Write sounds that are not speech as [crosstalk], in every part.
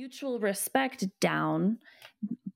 mutual respect down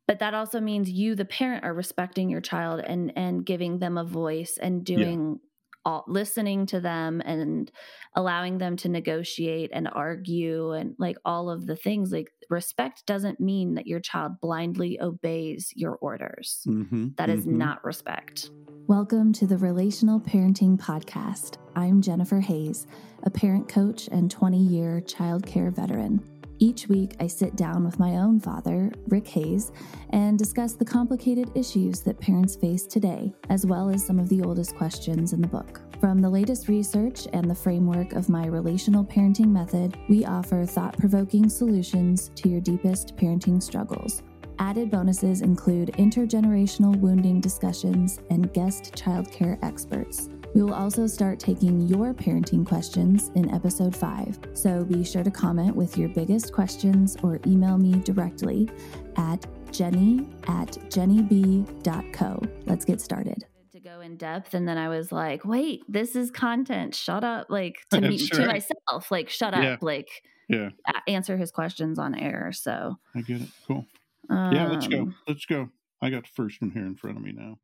but that also means you the parent are respecting your child and and giving them a voice and doing all listening to them and allowing them to negotiate and argue and like all of the things like respect doesn't mean that your child blindly obeys your orders Mm-hmm. That is not respect Welcome to the Relational Parenting Podcast. I'm Jennifer Hayes, a parent coach and 20 year childcare veteran. Each week, I sit down with my own father, Rick Hayes, and discuss the complicated issues that parents face today, as well as some of the oldest questions in the book. From the latest research and the framework of my relational parenting method, we offer thought provoking solutions to your deepest parenting struggles. Added bonuses include intergenerational wounding discussions and guest childcare experts. We will also start taking your parenting questions in episode 5, so be sure to comment with your biggest questions or email me directly at jennie at jenniebee.co. Let's get started. to go in depth and then i was like wait this is content shut up like to [laughs] me That's to myself like shut Yeah. up like Yeah, answer his questions on air so I get it. Cool. um, Yeah, let's go. Let's go. I got the first one here in front of me now.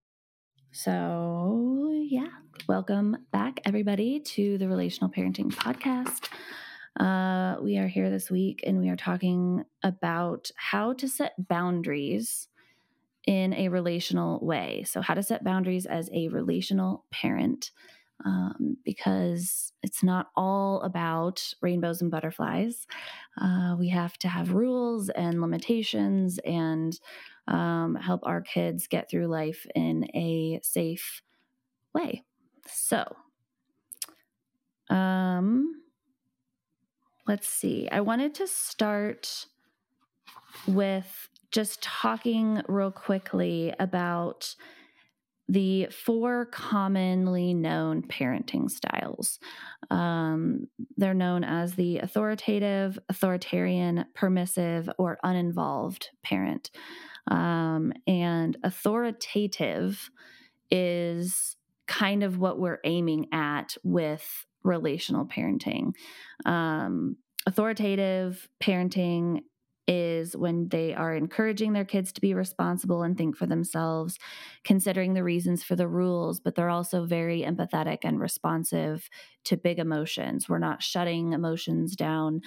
So, yeah, welcome back, everybody, to the Relational Parenting Podcast. Uh, we are here this week and we are talking about how to set boundaries in a relational way. So, how to set boundaries as a relational parent, um, because it's not all about rainbows and butterflies. Uh, we have to have rules and limitations and um, help our kids get through life in a safe way. So, um, let's see. I wanted to start with just talking real quickly about the four commonly known parenting styles. Um, they're known as the authoritative, authoritarian, permissive, or uninvolved parent. Um, and authoritative is kind of what we're aiming at with relational parenting. Um, authoritative parenting is when they are encouraging their kids to be responsible and think for themselves, considering the reasons for the rules, but they're also very empathetic and responsive to big emotions. We're not shutting emotions down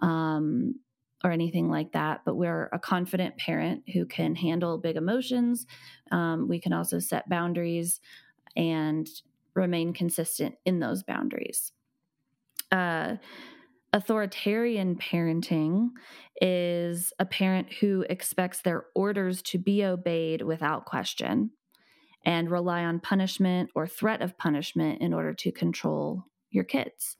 um, or anything like that, but we're a confident parent who can handle big emotions. Um, we can also set boundaries and remain consistent in those boundaries. Uh, authoritarian parenting is a parent who expects their orders to be obeyed without question and rely on punishment or threat of punishment in order to control your kids.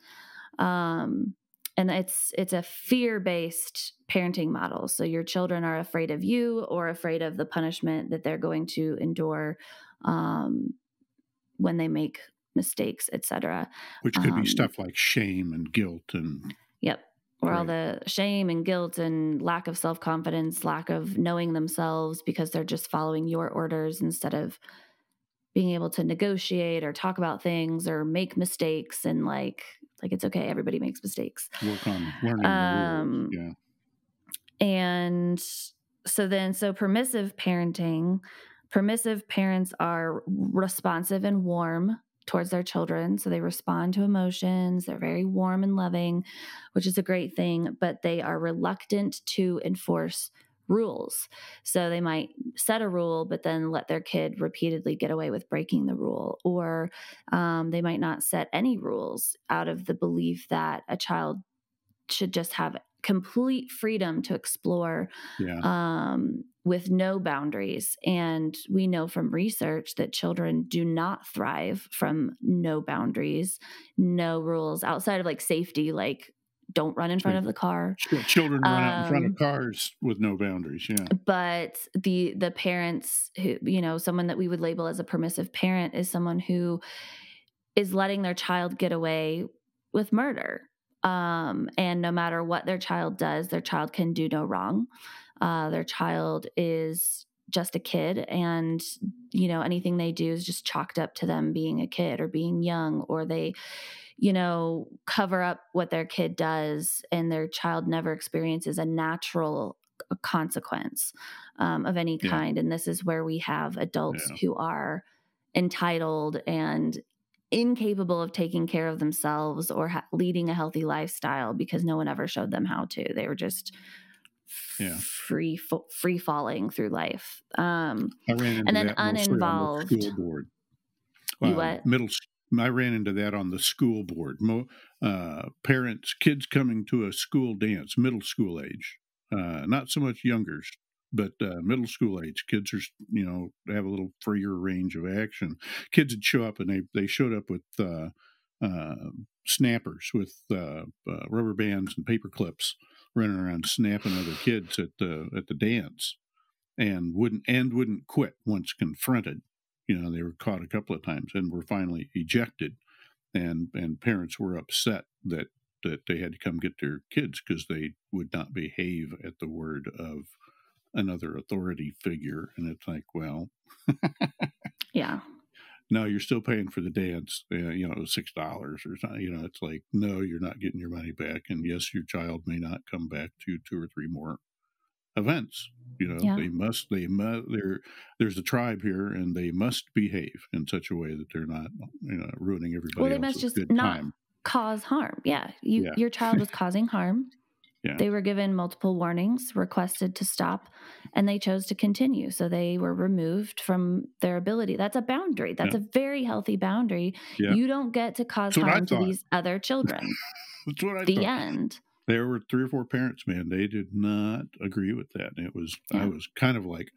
Um, and it's it's a fear-based parenting model. So your children are afraid of you or afraid of the punishment that they're going to endure um, when they make mistakes, etc. Which could Um, be stuff like shame and guilt and Or all the shame and guilt and lack of self confidence, lack of knowing themselves because they're just following your orders instead of being able to negotiate or talk about things or make mistakes and like like it's okay everybody makes mistakes. Work on learning Um, rules. and so then so permissive parenting permissive parents are responsive and warm towards their children so they respond to emotions they're very warm and loving which is a great thing but they are reluctant to enforce rules. So they might set a rule but then let their kid repeatedly get away with breaking the rule or um, they might not set any rules out of the belief that a child should just have complete freedom to explore Yeah. um, with no boundaries. And we know from research that children do not thrive from no boundaries, no rules outside of like safety, like don't run in front of the car. Children run out in front um, of cars with no boundaries. Yeah. But the the parents who you know someone that we would label as a permissive parent is someone who is letting their child get away with murder. Um, and no matter what their child does, their child can do no wrong. Uh, their child is just a kid, and you know anything they do is just chalked up to them being a kid or being young, or they, you know, cover up what their kid does and their child never experiences a natural consequence um, of any Yeah. kind. And this is where we have adults Yeah. who are entitled and incapable of taking care of themselves or ha- leading a healthy lifestyle because no one ever showed them how to. They were just Yeah. free fo- free falling through life. Um, I ran into And then on the uninvolved. school board. Uh, what? Middle. I ran into that on the school board. Mo, uh, parents, kids coming to a school dance, middle school age, uh, not so much youngers, but uh, middle school age kids are, you know, have a little freer range of action. Kids would show up and they they showed up with uh, uh, snappers with uh, uh, rubber bands and paper clips, running around snapping other kids at the at the dance, and wouldn't and wouldn't quit once confronted. You know, they were caught a couple of times and were finally ejected, and and parents were upset that that they had to come get their kids because they would not behave at the word of another authority figure. And it's like, well, yeah. no, you're still paying for the dance. Uh, you know, six dollars or something. You know, it's like, no, you're not getting your money back. And yes, your child may not come back to two or three more events. You know, Yeah. they must. They must. There, there's a tribe here, and they must behave in such a way that they're not, you know, ruining everybody Well, they must just not time. cause harm. Yeah. You Yeah. your child was causing harm. Yeah. They were given multiple warnings, requested to stop, and they chose to continue. So they were removed from their ability. That's a boundary. That's Yeah. a very healthy boundary. Yeah. You don't get to cause That's harm to these other children. [laughs] That's what I the thought. end. there were three or four parents, man, they did not agree with that. And it was, I was kind of like,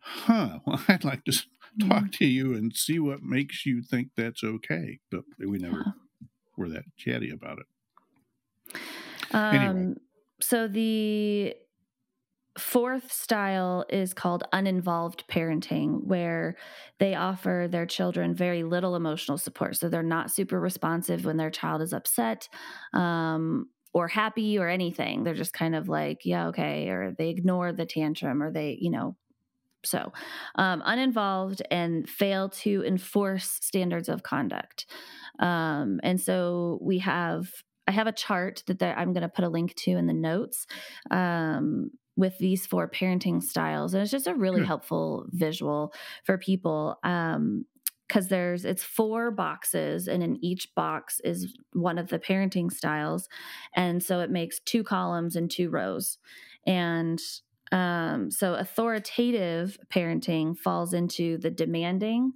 huh, [laughs] well, I'd like to talk Mhm. to you and see what makes you think that's okay. But we never were that chatty about it. Um, Anyway. So the fourth style is called uninvolved parenting, where they offer their children very little emotional support. So they're not super responsive when their child is upset um, or happy or anything. They're just kind of like, yeah, okay, or they ignore the tantrum or they, you know. So, um, uninvolved and fail to enforce standards of conduct. Um, and so we have I have a chart that there, I'm going to put a link to in the notes um, with these four parenting styles, and it's just a really Good. helpful visual for people. Um, because there's it's four boxes and in each box is one of the parenting styles and so it makes two columns and two rows and um, so authoritative parenting falls into the demanding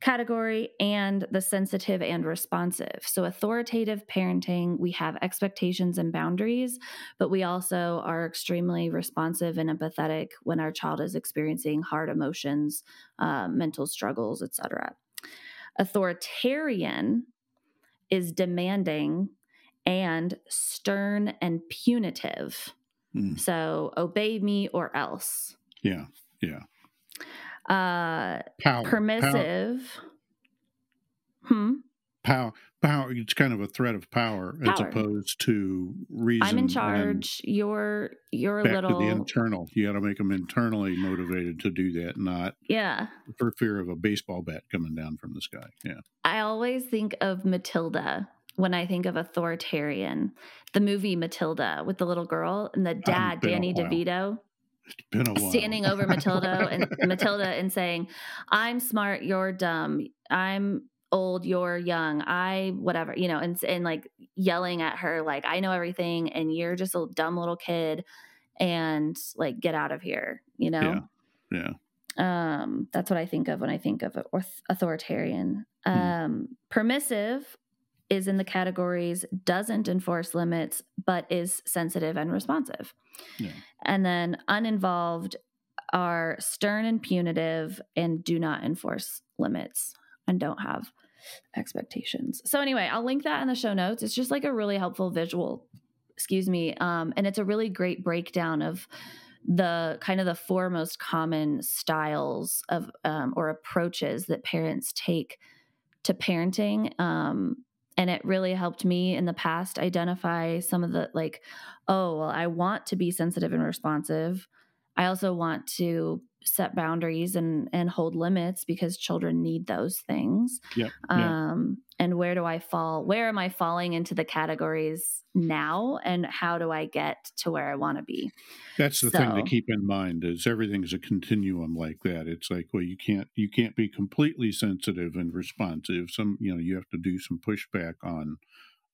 category and the sensitive and responsive. So, authoritative parenting, we have expectations and boundaries, but we also are extremely responsive and empathetic when our child is experiencing hard emotions, uh, mental struggles, etc. Authoritarian is demanding and stern and punitive. Mm, So, obey me or else. yeah. Yeah. Uh, Power. Power, permissive. Hmm. power, power. It's kind of a threat of power, as opposed to reason. I'm in charge. You're you're a Back little to the internal. You got to make them internally motivated to do that, not yeah. for fear of a baseball bat coming down from the sky. Yeah. I always think of Matilda when I think of authoritarian. The movie Matilda with the little girl and the dad Danny. DeVito It's [laughs] been a while. standing over [laughs] Matilda and Matilda and saying, "I'm smart, you're dumb. I'm old, you're young. I whatever, you know, and and like yelling at her like, "I know everything and you're just a dumb little kid." And like, get out of here, you know? Yeah. Yeah. um that's what i think of when i think of auth- authoritarian Hmm. um permissive is in the categories doesn't enforce limits but is sensitive and responsive. Yeah. and then uninvolved are stern and punitive and do not enforce limits and don't have expectations. So anyway i'll link that in the show notes. It's just like a really helpful visual excuse me um, and it's a really great breakdown of the kind of the four most common styles of um, or approaches that parents take to parenting um, and it really helped me in the past identify some of the like oh well i want to be sensitive and responsive i also want to set boundaries and and hold limits because children need those things Yeah. um and where do I fall? Where am I falling into the categories now? And how do I get to where I want to be? That's the so, thing to keep in mind is everything's a continuum like that. It's like, well, you can't you can't be completely sensitive and responsive. Some you know you have to do some pushback on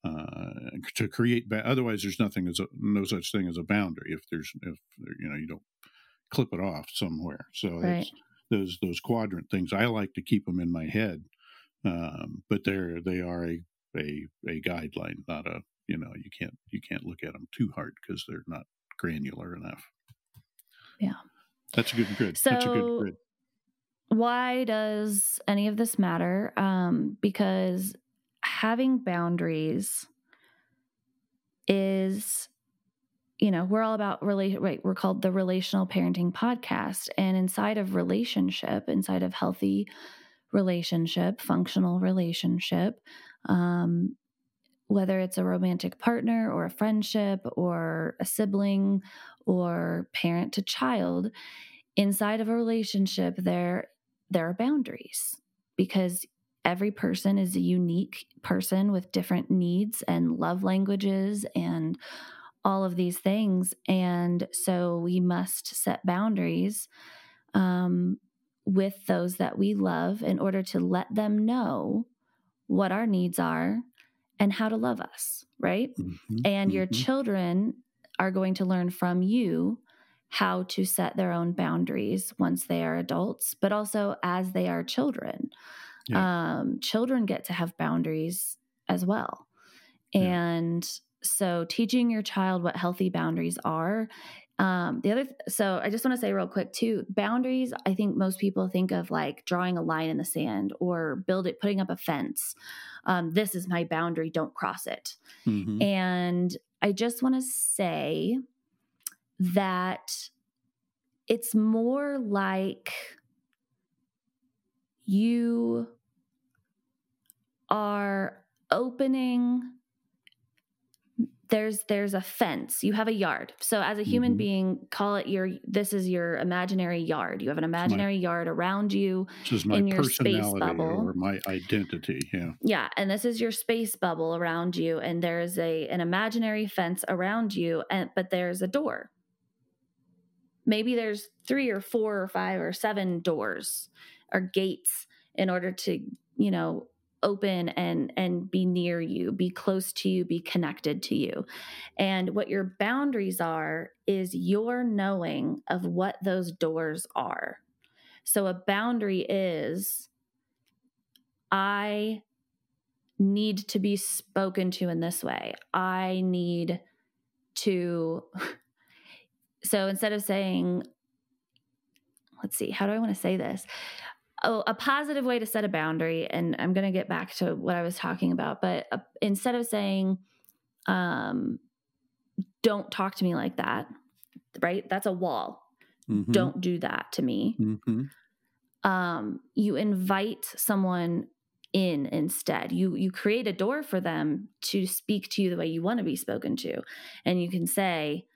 uh, to create. Ba- Otherwise, there's nothing as a, no such thing as a boundary. If there's if you know you don't clip it off somewhere. So right. those those quadrant things. I like to keep them in my head um, but they're they are a, a a guideline, not a you know you can't you can't look at them too hard because they're not granular enough. Yeah, that's a good grid. So, that's a good grid. Why does any of this matter? Um, because having boundaries is you know we're all about relate right we're called the relational parenting podcast and inside of relationship inside of healthy relationship, functional relationship, um, whether it's a romantic partner or a friendship or a sibling or parent to child, inside of a relationship, there there are boundaries because every person is a unique person with different needs and love languages and all of these things. And so we must set boundaries um, with those that we love in order to let them know what our needs are and how to love us, right? Mm-hmm, and mm-hmm. your children are going to learn from you how to set their own boundaries once they are adults, but also as they are children. Yeah. Um, children get to have boundaries as well. Yeah. And so, teaching your child what healthy boundaries are um, the other, so I just want to say real quick too, boundaries. I think most people think of like drawing a line in the sand or build it, putting up a fence. Um, this is my boundary. Don't cross it. Mm-hmm. And I just want to say that it's more like you are opening there's there's a fence. You have a yard. So as a human mm-hmm. being call it your this is your imaginary yard. You have an imaginary my, yard around you in your space bubble. or my identity yeah. Yeah and this is your space bubble around you and there's a an imaginary fence around you and but there's a door. Maybe there's three or four or five or seven doors or gates in order to you know open and and be near you be close to you be connected to you. And what your boundaries are is your knowing of what those doors are. So a boundary is i need to be spoken to in this way. I need to [laughs] so instead of saying let's see how do i want to say this oh, a positive way to set a boundary, and I'm going to get back to what I was talking about, but uh, instead of saying, um, don't talk to me like that, right? That's a wall. Mm-hmm. Don't do that to me. Mm-hmm. Um, you invite someone in instead you you create a door for them to speak to you the way you want to be spoken to and you can say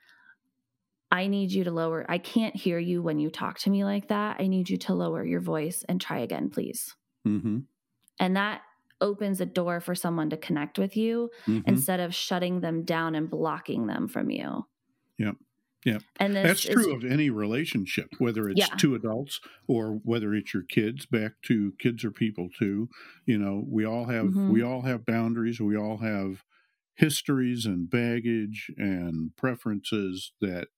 I need you to lower. I can't hear you when you talk to me like that. I need you to lower your voice and try again, please. Mm-hmm. And that opens a door for someone to connect with you mm-hmm. instead of shutting them down and blocking them from you. Yep. Yeah. And that's true of any relationship, whether it's yeah. two adults or whether it's your kids, back to kids or people too. You know, we all have mm-hmm. we all have boundaries, we all have histories and baggage and preferences that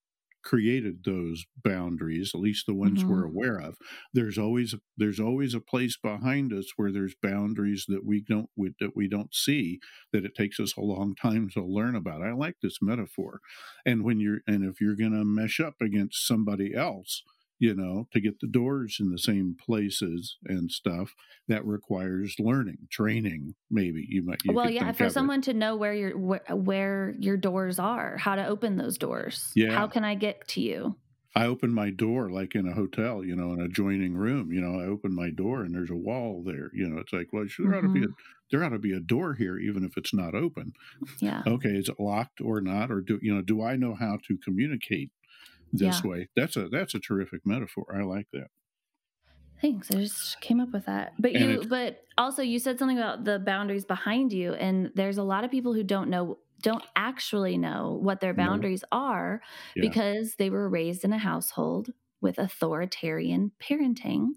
created those boundaries at least the ones mm-hmm. we're aware of. There's always there's always a place behind us where there's boundaries that we don't we, that we don't see that it takes us a long time to learn about. I like this metaphor. And when you're and if you're going to mesh up against somebody else you know, to get the doors in the same places and stuff, that requires learning, training. Maybe you might. You well, yeah, for someone it. to know where your where, where your doors are, how to open those doors. Yeah. How can I get to you? I open my door like in a hotel, you know, in a adjoining room. You know, I open my door and there's a wall there. You know, it's like, well, there ought to be a mm-hmm. there ought to be a door here, even if it's not open. Yeah. Okay, is it locked or not, or do you know? Do I know how to communicate this yeah. way. That's a that's a terrific metaphor. I like that. Thanks. I just came up with that. But And you it- but also you said something about the boundaries behind you and there's a lot of people who don't know don't actually know what their No. boundaries are Yeah. because they were raised in a household with authoritarian parenting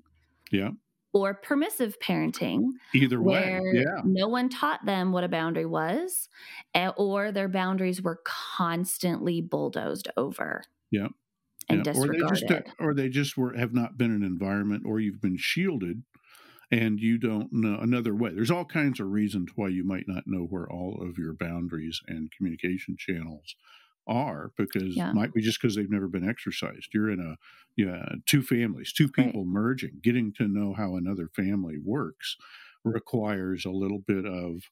Yeah. or permissive parenting Either way. Yeah. no one taught them what a boundary was eh, or their boundaries were constantly bulldozed over Yeah. And Yeah, or they just uh, or they just were have not been in an environment or you've been shielded and you don't know another way. There's all kinds of reasons why you might not know where all of your boundaries and communication channels are because Yeah. might be just because they've never been exercised. You're in a yeah two families two Right. people merging. Getting to know how another family works requires a little bit of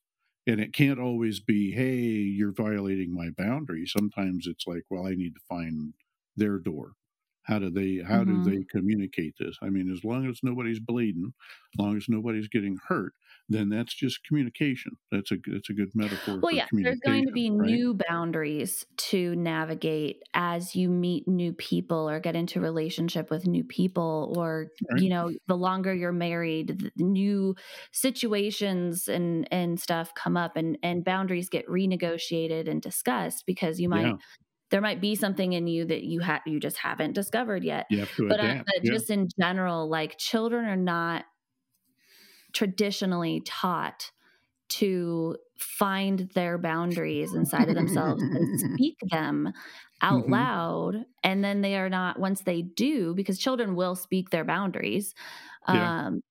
and it can't always be hey you're violating my boundary. Sometimes it's like well i need to find their door how do they how Mhm. do they communicate this i mean as long as nobody's bleeding as long as nobody's getting hurt then that's just communication that's a that's a good metaphor Well, yeah, there's going to be right? new boundaries to navigate as you meet new people or get into relationship with new people, or Right. you know, the longer you're married, the new situations and and stuff come up, and and boundaries get renegotiated and discussed because you might Yeah. There might be something in you that you have you just haven't discovered yet. you But, uh, adapt but yeah. just in general, like children are not traditionally taught to find their boundaries inside of themselves and [laughs] speak them out Mhm. loud. And then they are not, once they do, because children will speak their boundaries. Um,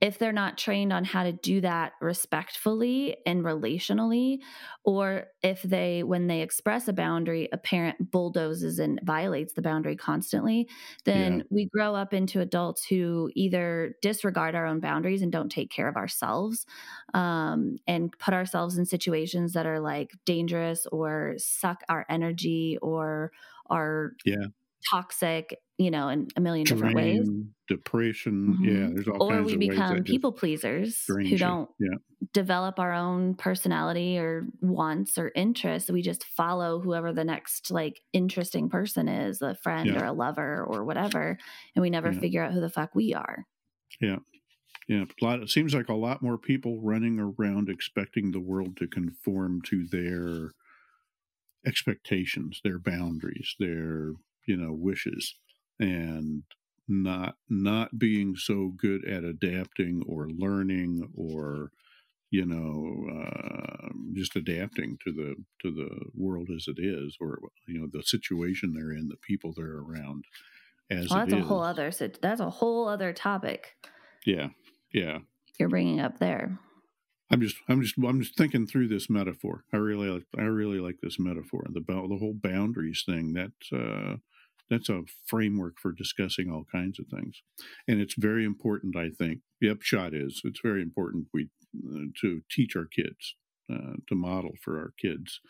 if they're not trained on how to do that respectfully and relationally, or if they, when they express a boundary, a parent bulldozes and violates the boundary constantly, then Yeah. we grow up into adults who either disregard our own boundaries and don't take care of ourselves um, and put ourselves in situations that are like dangerous or suck our energy or are Yeah. Toxic, you know, in a million different ways. Depression yeah Mhm. there's all Or kinds we of become people pleasers who don't yeah develop our own personality or wants or interests. We just follow whoever the next like interesting person is, a friend Yeah. or a lover or whatever, and we never Yeah. figure out who the fuck we are. Yeah. Yeah, a lot. It seems like a lot more people running around expecting the world to conform to their expectations, their boundaries, their you know wishes, and not not being so good at adapting or learning or you know uh, just adapting to the to the world as it is or you know the situation they're in the people they're around as Well, that's a is. whole other sit- that's a whole other topic yeah yeah you're bringing up there. I'm just, I'm just, I'm just thinking through this metaphor. I really like, I really like this metaphor. The the whole boundaries thing. that uh, that's a framework for discussing all kinds of things, and it's very important. I think the upshot is it's very important we uh, to teach our kids uh, to model for our kids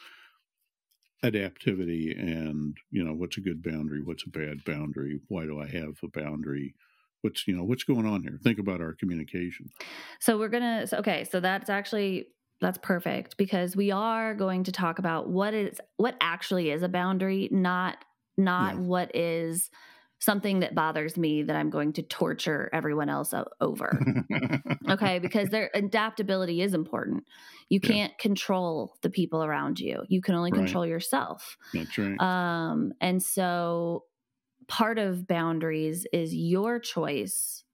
adaptivity and you know what's a good boundary, what's a bad boundary, why do I have a boundary, what's you know what's going on here. Think about our communication. So we're gonna okay, so that's actually that's perfect because we are going to talk about what is what actually is a boundary, not not Yeah. what is something that bothers me that I'm going to torture everyone else over. okay, because [laughs] their adaptability is important. You can't control the people around you. You can only Right. control yourself. That's right. Um, and so part of boundaries is your choice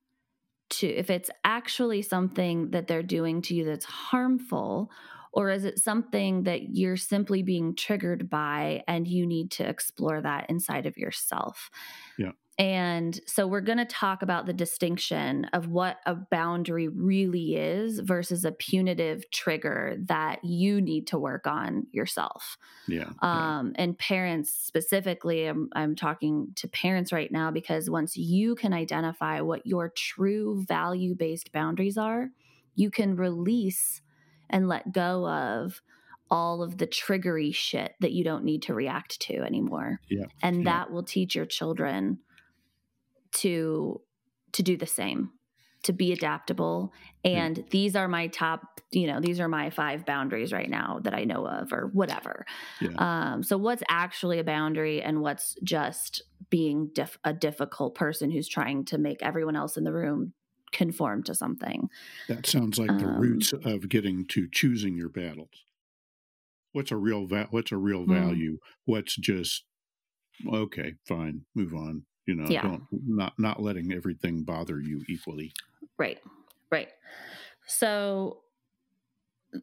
to if it's actually something that they're doing to you that's harmful or is it something that you're simply being triggered by and you need to explore that inside of yourself Yeah. and so we're going to talk about the distinction of what a boundary really is versus a punitive trigger that you need to work on yourself yeah. yeah. um, and parents specifically I'm, I'm talking to parents right now because once you can identify what your true value based boundaries are you can release and let go of all of the triggery shit that you don't need to react to anymore Yeah, and yeah. that will teach your children to to do the same to be adaptable and these are my top you know these are my five boundaries right now that i know of or whatever Yeah. um, so what's actually a boundary and what's just being diff- a difficult person who's trying to make everyone else in the room conform to something. That sounds like the Um, roots of getting to choosing your battles. What's a real va- what's a real Hmm. value? What's just okay, fine, move on. You know, Yeah. don't not not letting everything bother you equally. Right. Right. So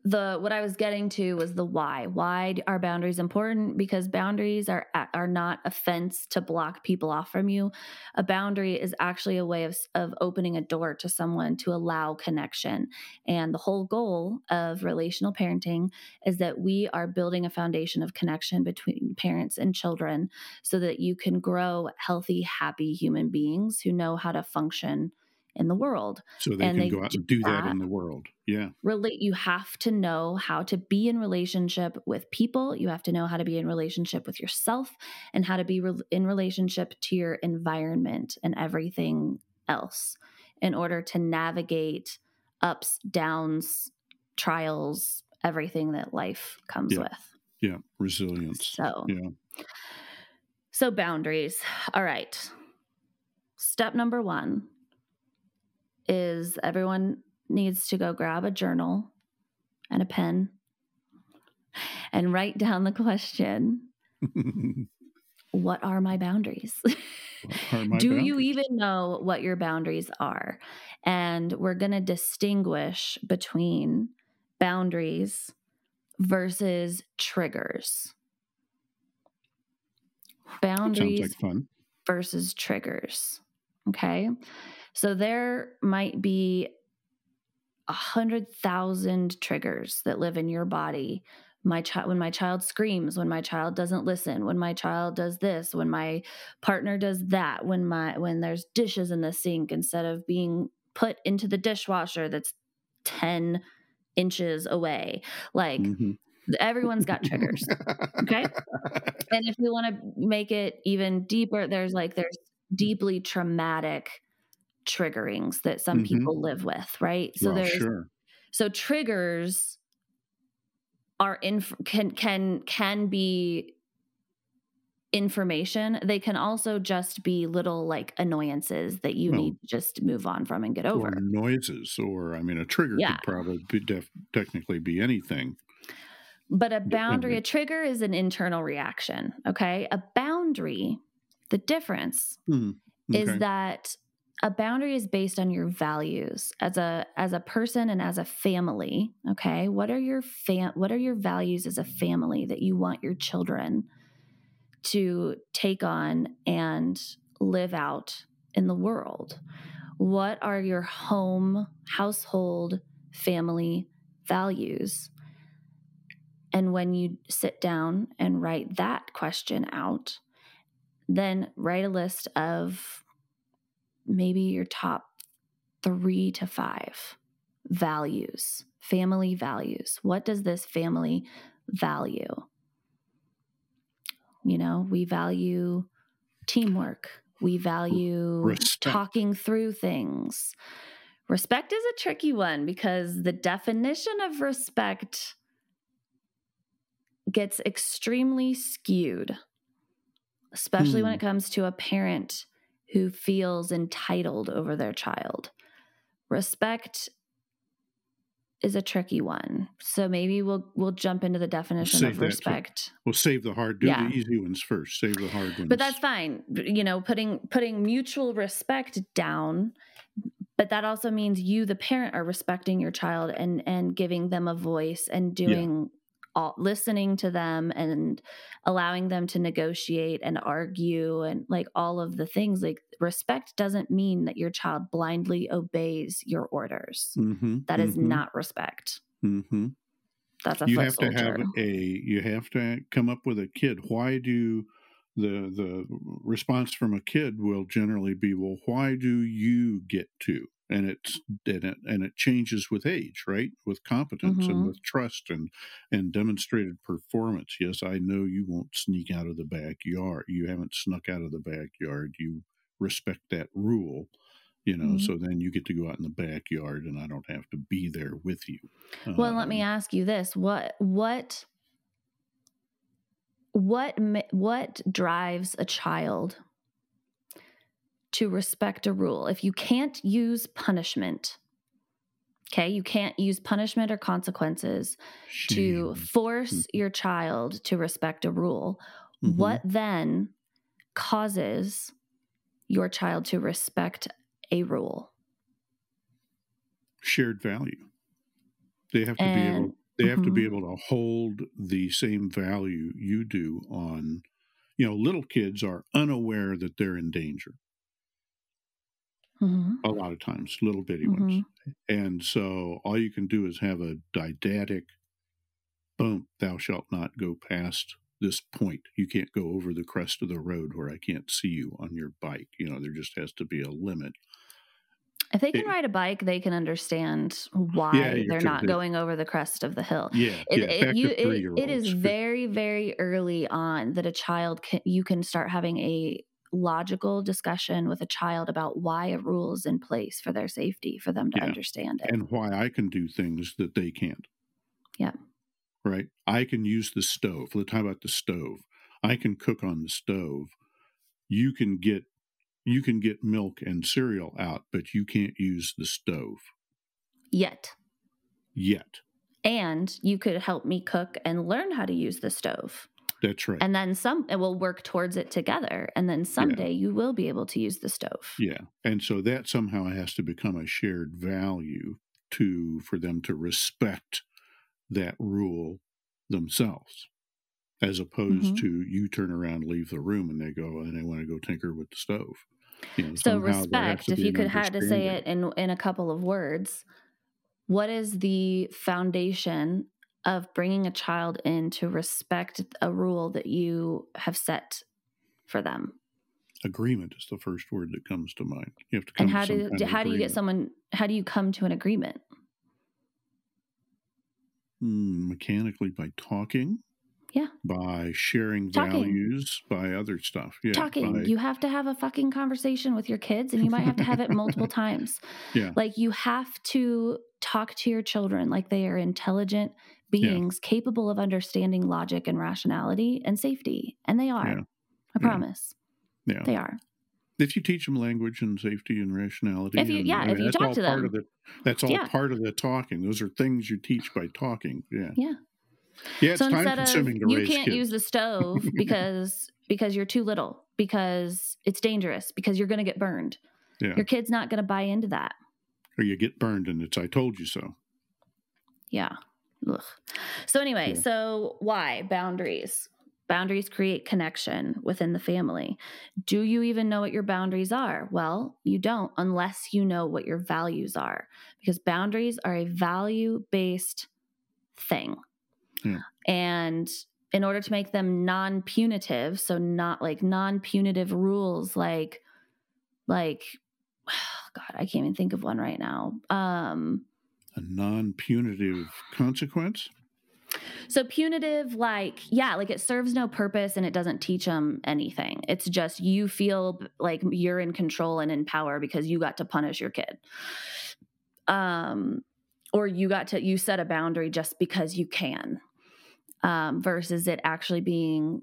the what I was getting to was the why. Why are boundaries important? Because boundaries are are not a fence to block people off from you. A boundary is actually a way of of opening a door to someone to allow connection. And the whole goal of relational parenting is that we are building a foundation of connection between parents and children so that you can grow healthy, happy human beings who know how to function in the world So they And can they go out and do that that. in the world. Yeah. relate you have to know how to be in relationship with people you have to know how to be in relationship with yourself and how to be re- in relationship to your environment and everything else in order to navigate ups downs trials everything that life comes Yeah. with Yeah. Resilience. so Yeah. so boundaries all right step number 1 is everyone needs to go grab a journal and a pen and write down the question [laughs] what are my boundaries Are my [laughs] do you even know what your boundaries are and we're going to distinguish between boundaries versus triggers boundaries like versus triggers. Okay. So there might be a hundred thousand triggers that live in your body. My child, when my child screams, when my child doesn't listen, when my child does this, when my partner does that, when my when there's dishes in the sink instead of being put into the dishwasher that's ten inches away. Like Mhm. everyone's got triggers. Okay. [laughs] and if you want to make it even deeper there's like there's deeply traumatic triggerings that some Mhm. people live with right so well, there's sure. so triggers are inf- can can can be information they can also just be little like annoyances that you Well, need to just move on from and get over Or noises, or I mean, a trigger Yeah. could probably be def- technically be anything. But a boundary, a trigger is an internal reaction. Okay. A boundary, the difference Hmm. is that a boundary is based on your values as a as a person and as a family okay? What are your fam- what are your values as a family that you want your children to take on and live out in the world? What are your home household family values? And when you sit down and write that question out then write a list of maybe your top three to five values, family values. What does this family value? You know, we value teamwork, we value Respect. talking through things. Respect is a tricky one because the definition of respect gets extremely skewed, especially when Hmm. it comes to a parent who feels entitled over their child. Respect is a tricky one. So maybe we'll we'll jump into the definition Save of respect. We'll save the hard. Do Yeah. the easy ones first. Save the hard ones. But that's fine. You know, putting putting mutual respect down, but that also means you the parent are respecting your child and and giving them a voice and doing all listening to them and allowing them to negotiate and argue and like all of the things like respect doesn't mean that your child blindly obeys your orders. Mm-hmm, That is not respect. Mm-hmm. That's a You have to have a. You have to come up with a kid. Why do the the response from a kid will generally be, well, why do you get to? And it's and it, and it changes with age, right? With competence Mhm. and with trust and and demonstrated performance. Yes, I know you won't sneak out of the backyard. You haven't snuck out of the backyard. You respect that rule, you know. Mhm. So then you get to go out in the backyard, and I don't have to be there with you. Well, let me Um, ask you this: what what what what drives a child to respect a rule, if you can't use punishment, okay, you can't use punishment or consequences to force Mhm. your child to respect a rule, Mhm. what then causes your child to respect a rule? shared value. They have to be able. They have to be Mhm. able to hold the same value you do on. You know, little kids are unaware that they're in danger. Mhm, A lot of times, little bitty ones, mhm. and so all you can do is have a didactic. Boom! Thou shalt not go past this point. You can't go over the crest of the road where I can't see you on your bike. You know, there just has to be a limit. If they can It- ride a bike, they can understand why Yeah, they're not going over the crest of the hill. Yeah, It, yeah. it, you, to it, three year olds. it is very, very early on that a child can, you can start having a logical discussion with a child about why a rule is in place for their safety, for them to Yeah. understand it. and why I can do things that they can't. Yeah. Right. I can use the stove. Let's talk about the stove. I can cook on the stove. You can get you can get milk and cereal out, but you can't use the stove Yet. yet. And you could help me cook and learn how to use the stove. That's right. And then some, and we'll work towards it together. And then someday you will be able to use the stove. yeah. And so that somehow has to become a shared value to for them to respect that rule themselves. As opposed Mhm. to you turn around, leave the room, and they go and they want to go tinker with the stove. You know, So somehow there has respect, if you could had to say it in in a couple of words, what is the foundation of bringing a child in to respect a rule that you have set for them? Agreement is the first word that comes to mind. You have to come And to how do how do you get someone how do you come to an agreement? Mm, mechanically by talking. Yeah. By sharing Talking. values, by other stuff. Yeah. Talking. by- You have to have a fucking conversation with your kids and you might have to have it multiple [laughs] times. Yeah. Like you have to talk to your children like they are intelligent beings capable of understanding logic and rationality and safety. And they are. Yeah. I promise. yeah. They are. if you teach them language and safety and rationality, If you- and, yeah, I if you that's talk all to part them. of the that's all Yeah. part of the talking. Those are things you teach by talking. Yeah. Yeah. Yeah, it's so time instead consuming of to you can't kids. use the stove [laughs] because because you're too little, because it's dangerous, because you're gonna get burned. Yeah. Your kid's not gonna buy into that. or you get burned and it's I told you so. Yeah. Ugh. So anyway, Yeah. so why boundaries? Boundaries create connection within the family. Do you even know what your boundaries are? Well, you don't unless you know what your values are because boundaries are a value-based thing. Yeah. And in order to make them non-punitive, so not like non-punitive rules like like [sighs] god, I can't even think of one right now. Um A non punitive consequence. So punitive, like, yeah, like it serves no purpose and it doesn't teach them anything. It's just you feel like you're in control and in power because you got to punish your kid. Um, or you got to, you set a boundary just because you can, um, versus it actually being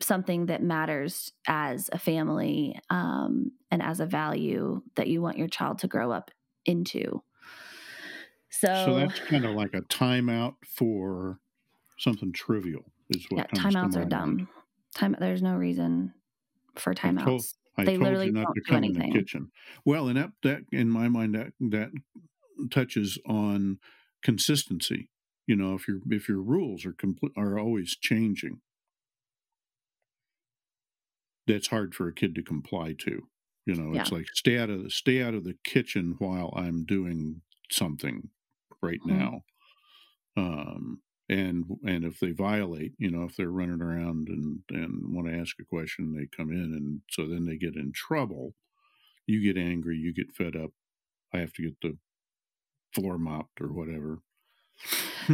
something that matters as a family um, and as a value that you want your child to grow up into. So, So that's kind of like a timeout for something trivial. Is what yeah, timeouts are dumb. Time there's no reason for I told- timeouts. I They told literally you not don't to do come in the anything. kitchen. Well, and that that in my mind that that touches on consistency. You know, if your if your rules are complete are always changing, that's hard for a kid to comply to. You know, it's like stay out of the stay out of the kitchen while I'm doing something right Mhm. now. Um, and and if they violate, you know, if they're running around and and want to ask a question, they come in, and so then they get in trouble. You get angry, you get fed up. I have to get the floor mopped or whatever.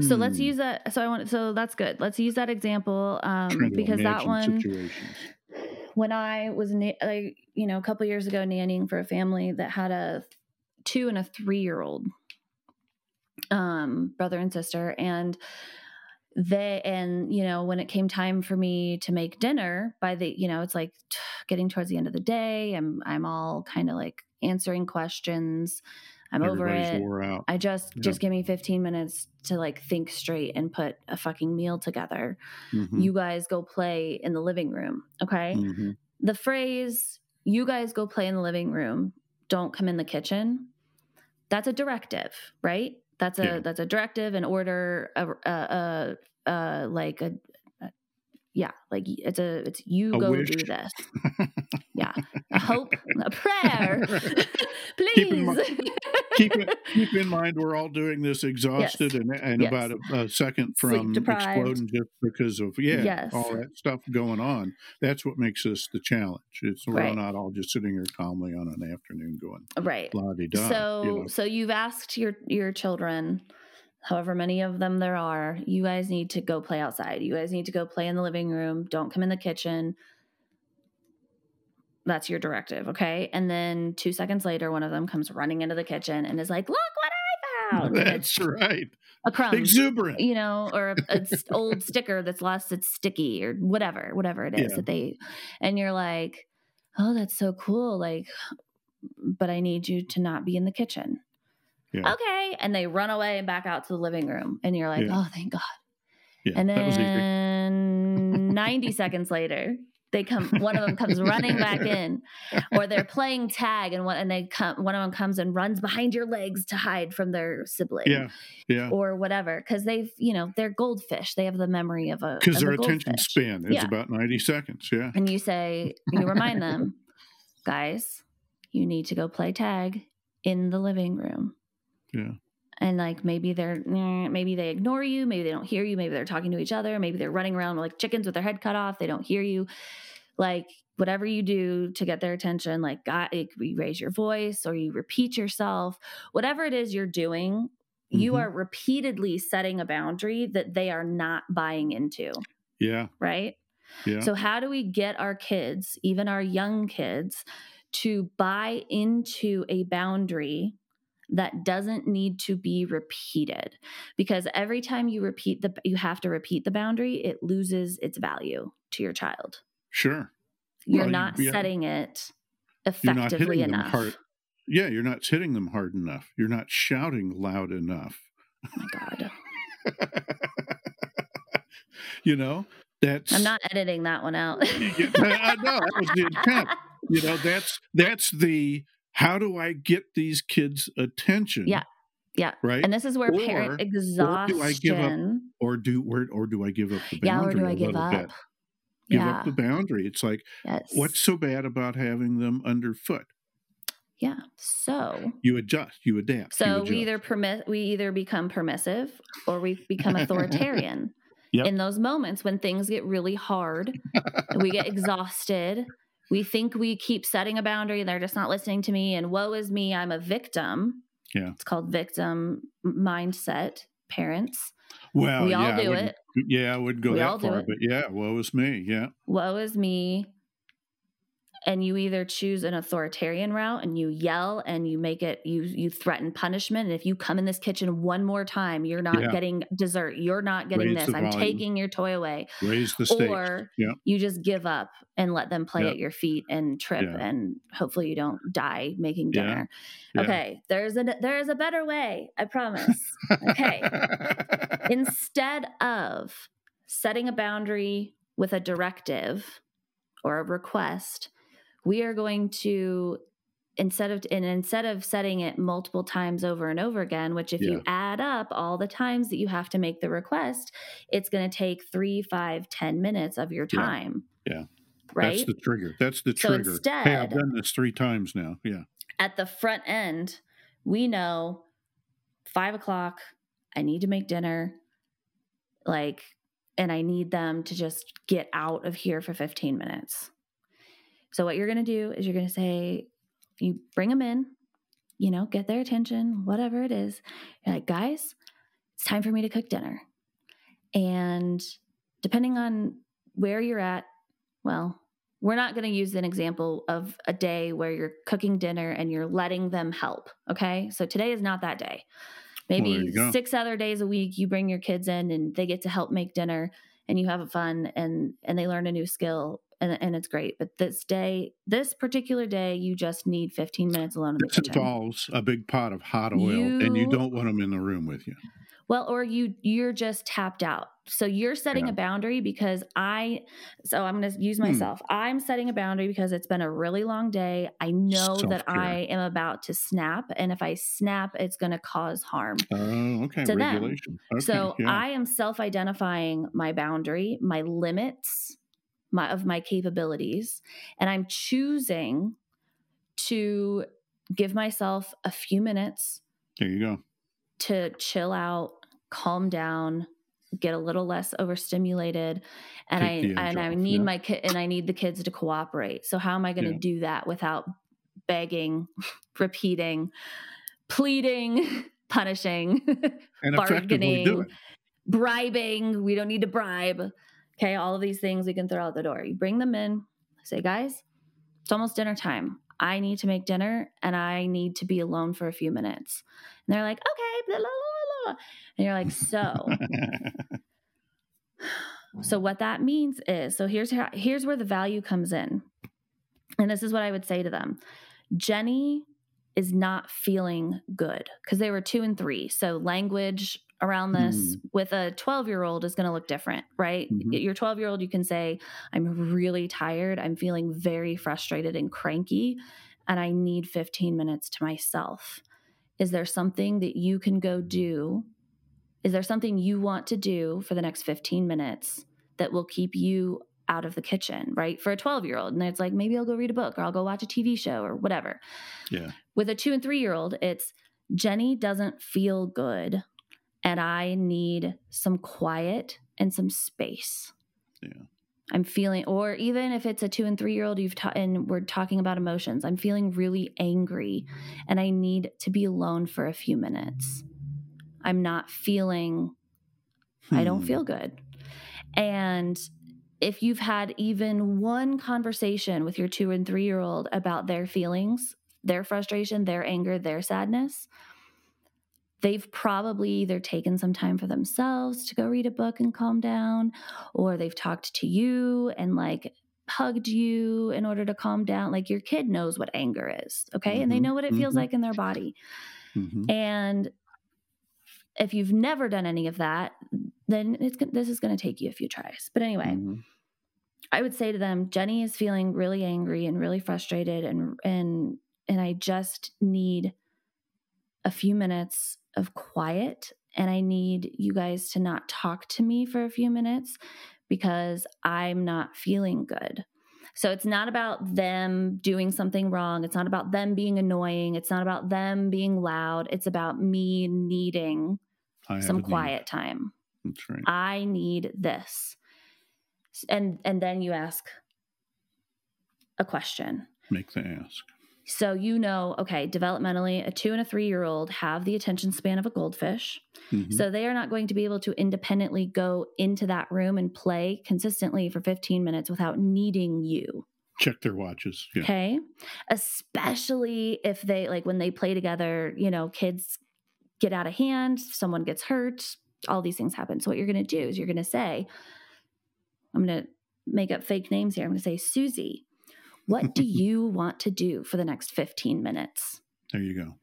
So let's Hmm. use that. So I want. So that's good. Let's use that example um, because that one. situations. When I was, like, you know, a couple years ago, nannying for a family that had a two and a three year old um, brother and sister, and they and you know when it came time for me to make dinner by the you know it's like getting towards the end of the day i'm i'm all kind of like answering questions i'm over it. i just Yeah. just give me 15 minutes to like think straight and put a fucking meal together. Mhm, you guys go play in the living room okay? Mhm. the phrase you guys go play in the living room don't come in the kitchen that's a directive right that's a Yeah. that's a directive an order a, a, a, a like a, yeah like it's a it's you go wish. do this yeah [laughs] hope a prayer [laughs] Keep in mi- please keep, it, [laughs] keep in mind, we're all doing this exhausted and, and Yes. about a, a second from exploding just because of, yeah, Yes. all that stuff going on. That's what makes us the challenge. It's we're not all just sitting here calmly on an afternoon going, right blah de da. so you know? so you've asked your your children however many of them there are you guys need to go play outside you guys need to go play in the living room don't come in the kitchen that's your directive okay and then two seconds later one of them comes running into the kitchen and is like look what i found That's right. a crumb Exuberant. you know, or an old sticker that's lost its sticky or whatever, whatever it is Yeah. that they, and you're like, oh, that's so cool. Like, but I need you to not be in the kitchen. Yeah. Okay. And they run away and back out to the living room. And you're like, Yeah. oh, thank God. Yeah, And that was easy. then [laughs] 90 seconds later, they come, one of them comes running back in, or they're [laughs] playing tag and one, and they come, one of them comes and runs behind your legs to hide from their sibling Yeah, yeah. or whatever because they've you know they're goldfish they have the memory of a Because of a their attention span is Yeah. about 90 seconds. Yeah. and you say you remind them [laughs] guys you need to go play tag in the living room Yeah. And like maybe they're maybe they ignore you maybe they don't hear you maybe they're talking to each other maybe they're running around like chickens with their head cut off they don't hear you like whatever you do to get their attention like God, you raise your voice or you repeat yourself whatever it is you're doing you Mhm. are repeatedly setting a boundary that they are not buying into Yeah. right Yeah. so how do we get our kids even our young kids to buy into a boundary that doesn't need to be repeated because every time you repeat the you have to repeat the boundary it loses its value to your child sure. you're Well, not yeah. setting it effectively enough hard. Yeah, you're not hitting them hard enough. You're not shouting loud enough. oh my god [laughs] you know, that's i'm not editing that one out [laughs] Yeah, I know that was the intent. You know, that's that's the how do I get these kids' attention? Yeah. Yeah. Right. and this is where Or- parent or do I give up or do or, or do I give up the yeah or boundary do i give up bit? Give yeah up the boundary. It's like yes what's so bad about having them underfoot? yeah so You adjust. You adapt. you So we either permit we either become permissive or we become [laughs] authoritarian. Yep. In those moments when things get really hard, we get exhausted, we think we keep setting a boundary, they're just not listening to me, and woe is me, I'm a victim. Yeah. It's called victim mindset, parents. well, we all yeah, do it. Yeah, I wouldn't go We that far, but yeah, woe is me. Yeah, Woe is me. And you either choose an authoritarian route and you yell and you make it you you threaten punishment. And if you come in this kitchen one more time, you're not Yeah. getting dessert. You're not getting Raise this. I'm taking your toy away. raise the stakes. Or Yeah. you just give up and let them play Yeah. at your feet and trip and hopefully you don't die making dinner. Okay. There's a there is a better way, I promise. Okay. [laughs] Instead of setting a boundary with a directive or a request, we are going to instead of and instead of setting it multiple times over and over again, which if you add up all the times that you have to make the request, it's going to take three, five, ten minutes of your time. Yeah. Right. That's the trigger. That's the So trigger. hey, I've done this three times now. Yeah. at the front end, we know five o'clock, I need to make dinner. Like, and I need them to just get out of here for 15 minutes. So, what you're going to do is you're going to say, you bring them in, you know, get their attention, whatever it is. You're like, guys, it's time for me to cook dinner. And depending on where you're at, well, we're not going to use an example of a day where you're cooking dinner and you're letting them help. Okay. So today is not that day. Maybe six other days a week you bring your kids in and they get to help make dinner and you have fun and and they learn a new skill and, and it's great. But this day, this particular day, you just need 15 minutes alone in the this kitchen. involves a big pot of hot oil, you, and you don't want them in the room with you. Well, or you you're just tapped out. So you're setting yeah. a boundary because I so I'm going to use hmm. myself. I'm setting a boundary because it's been a really long day. I know Self-care. that I am about to snap and if I snap it's going to cause harm. Oh, okay. To Regulation. Them. Okay. So yeah. I am self-identifying my boundary, my limits, my of my capabilities and I'm choosing to give myself a few minutes. There you go. To chill out, calm down, get a little less overstimulated and Take I and I need yeah. my kid and I need the kids to cooperate. So how am I going to yeah. do that without begging, [laughs] repeating, pleading, [laughs] punishing, [laughs] bargaining, bribing. We don't need to bribe. Okay, all of these things we can throw out the door. You bring them in, say, guys, it's almost dinner time. I need to make dinner and I need to be alone for a few minutes. And they're like, okay, blah, blah, blah, blah. And you're like, so. [laughs] so what that means is, so here's how, here's where the value comes in. And this is what I would say to them. Jennie is not feeling good because they were two and three. So language around this mm. with a 12 year old is going to look different, right? Mm-hmm. Your 12 year old, you can say, I'm really tired. I'm feeling very frustrated and cranky, and I need 15 minutes to myself. Is there something that you can go do? Is there something you want to do for the next 15 minutes that will keep you out of the kitchen, right? For a 12 year old. And it's like, maybe I'll go read a book or I'll go watch a TV show or whatever. Yeah. With a two and three year old, it's Jennie doesn't feel good and I need some quiet and some space. Yeah. I'm feeling, or even if it's a two and three year old, you've taught, and we're talking about emotions. I'm feeling really angry, and I need to be alone for a few minutes. I'm not feeling. Hmm. I don't hmm. feel good, and if you've had even one conversation with your two and three year old about their feelings, their frustration, their anger, their sadness, they've probably either taken some time for themselves to go read a book and calm down, or they've talked to you and like hugged you in order to calm down. Like your kid knows what anger is, okay? Mm-hmm. And they mm-hmm. know what it feels mm-hmm. like in their body. Mm-hmm. And if you've never done any of that, then it's this is going to take you a few tries. But anyway, mm-hmm. I would say to them, Jennie is feeling really angry and really frustrated and and and I just need a few minutes of quiet and I need you guys to not talk to me for a few minutes because I'm not feeling good. So it's not about them doing something wrong. It's not about them being annoying. It's not about them being loud. It's about me needing some quiet need. time. That's right. I need this. And and then you ask a question. Make the ask. So you know, okay, developmentally, a two and a three year old have the attention span of a goldfish. Mm-hmm. So they are not going to be able to independently go into that room and play consistently for 15 minutes without needing you. Check their watches. Yeah. Okay. Especially if they, like, when they play together, you know, kids get out of hand, someone gets hurt, all these things happen. So what you're going to do is you're going to say, I'm going to make up fake names here. I'm going to say, Susie, what do [laughs] you want to do for the next 15 minutes? There you go.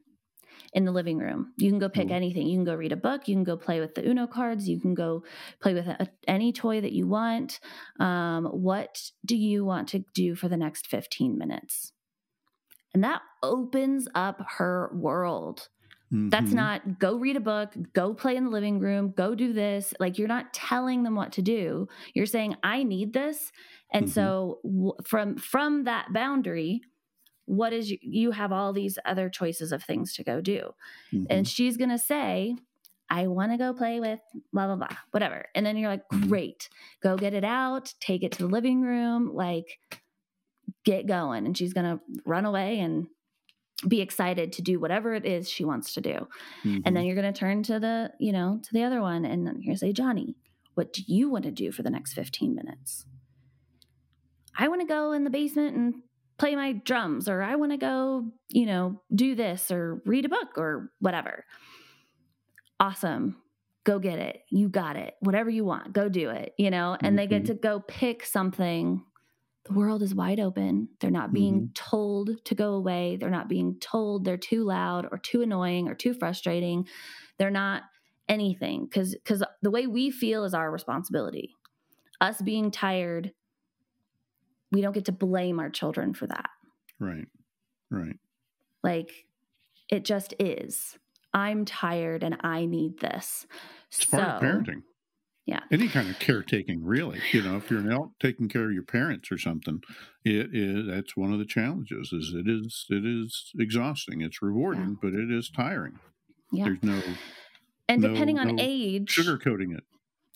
In the living room. You can go pick Ooh. anything. You can go read a book. You can go play with the Uno cards. You can go play with a, any toy that you want. Um, what do you want to do for the next 15 minutes? And that opens up her world. Mm-hmm. That's not go read a book, go play in the living room, go do this. Like you're not telling them what to do. You're saying I need this and mm-hmm. so w- from from that boundary, what is you, you have all these other choices of things to go do. Mm-hmm. And she's going to say, I want to go play with blah, blah, blah, whatever. And then you're like, mm-hmm. great, go get it out, take it to the living room, like get going. And she's going to run away and be excited to do whatever it is she wants to do. Mm-hmm. And then you're going to turn to the, you know, to the other one and you're going to say, Johnny, what do you want to do for the next 15 minutes? I want to go in the basement and play my drums, or I want to go, you know, do this or read a book or whatever. awesome. Go get it. You got it. Whatever you want. Go do it you know? And mm-hmm. they get mm-hmm. to go pick something. The world is wide open. They're not being mm-hmm. told to go away. They're not being told they're too loud or too annoying or too frustrating. They're not anything because because the way we feel is our responsibility. Us being tired we don't get to blame our children for that. Right right. Like it just is. I'm tired and i need this. It's so, part of parenting. yeah. Any kind of caretaking really. You know if you're an adult taking care of your parents or something it is that's one of the challenges is it is it is exhausting. It's rewarding yeah. but it is tiring. Yeah. There's no and no, depending on no age sugarcoating it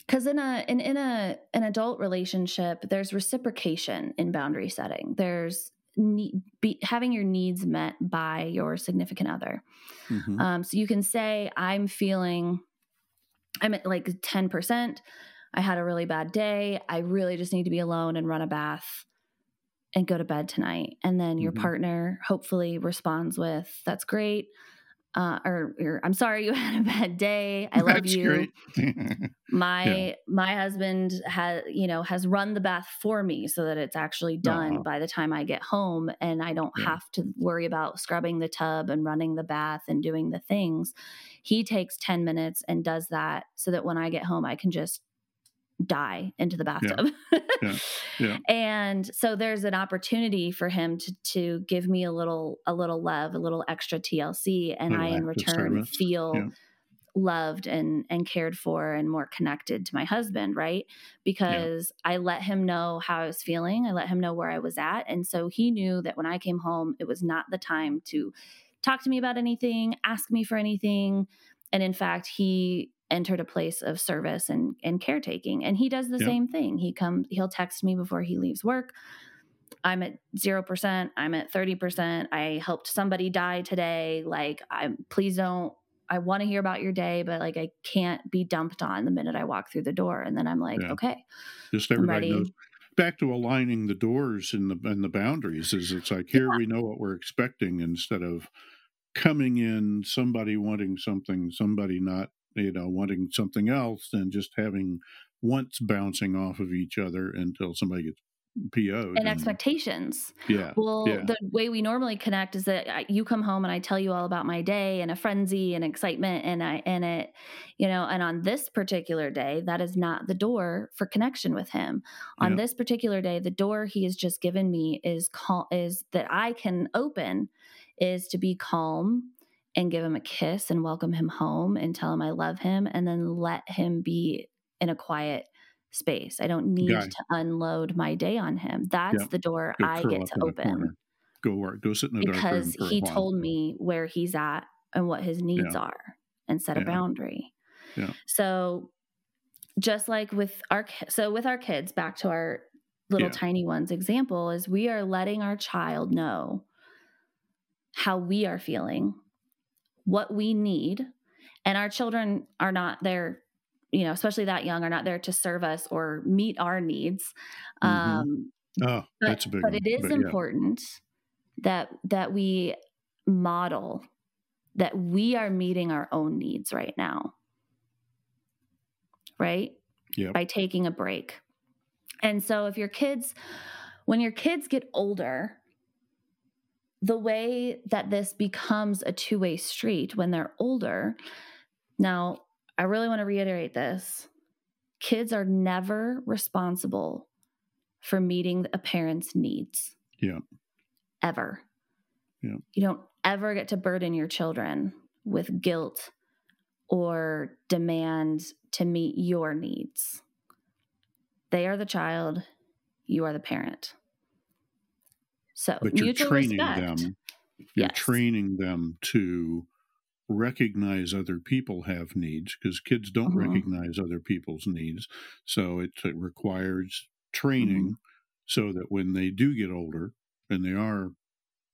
because in a in, in a an adult relationship there's reciprocation in boundary setting. There's need, be, having your needs met by your significant other. Mm-hmm. um, so you can say i'm feeling i'm at like 10% i had a really bad day. I really just need to be alone and run a bath and go to bed tonight. And then your mm-hmm. partner hopefully responds with that's great uh, or, or, I'm sorry you [laughs] had a bad day. I love That's you. my [laughs] yeah. my husband has you know has run the bath for me so that it's actually done uh-huh. by the time I get home, and I don't yeah. have to worry about scrubbing the tub and running the bath and doing the things. He takes ten minutes and does that so that when I get home, I can just die into the bathtub. Yeah. [laughs] yeah. yeah. and so there's an opportunity for him to to give me a little a little love, a little extra TLC and I in return feel loved and and cared for and more connected to my husband, right? Because I let him know how I was feeling, I let him know where I was at, and so he knew that when I came home it was not the time to talk to me about anything, ask me for anything. And in fact, he entered a place of service and, and caretaking. And he does the same thing. He comes, he'll text me before he leaves work. I'm at 0%, I'm at 30%. I helped somebody die today. Like, I please don't I want to hear about your day, but like I can't be dumped on the minute I walk through the door. And then I'm like, yeah. okay, just everybody knows. Back to aligning the doors and the and the boundaries is it's like here yeah. we know what we're expecting instead of coming in somebody wanting something, somebody not you know, wanting something else than just having once bouncing off of each other until somebody gets PO'd. And, and expectations. Yeah. Well, yeah. the way we normally connect is that you come home and I tell you all about my day and a frenzy and excitement and I and it, you know, and on this particular day, that is not the door for connection with him. On yeah. this particular day, the door he has just given me is call is that I can open is to be calm and give him a kiss and welcome him home and tell him I love him and then let him be in a quiet space. I don't need Guy. to unload my day on him. That's the door go I get to open. Go work. Go sit in the door. because he told me where he's at and what his needs yeah. are and set a boundary. Yeah. So just like with our so with our kids back to our little tiny ones example is we are letting our child know how we are feeling what we need. And our children are not there, you know, especially that young, are not there to serve us or meet our needs. Mm-hmm. Um, oh, but, that's a big But one. it is but, important yeah. that that we model that we are meeting our own needs right now. Right? Yeah. By taking a break. And so if your kids when your kids get older, the way that this becomes a two way street when they're older. Now, I really want to reiterate this kids are never responsible for meeting a parent's needs. Yeah. Ever. Yeah. You don't ever get to burden your children with guilt or demand to meet your needs. They are the child, you are the parent. So, but you're training respect. them. You're yes. training them to recognize other people have needs because kids don't uh-huh. recognize other people's needs. So it, it requires training mm-hmm. so that when they do get older and they are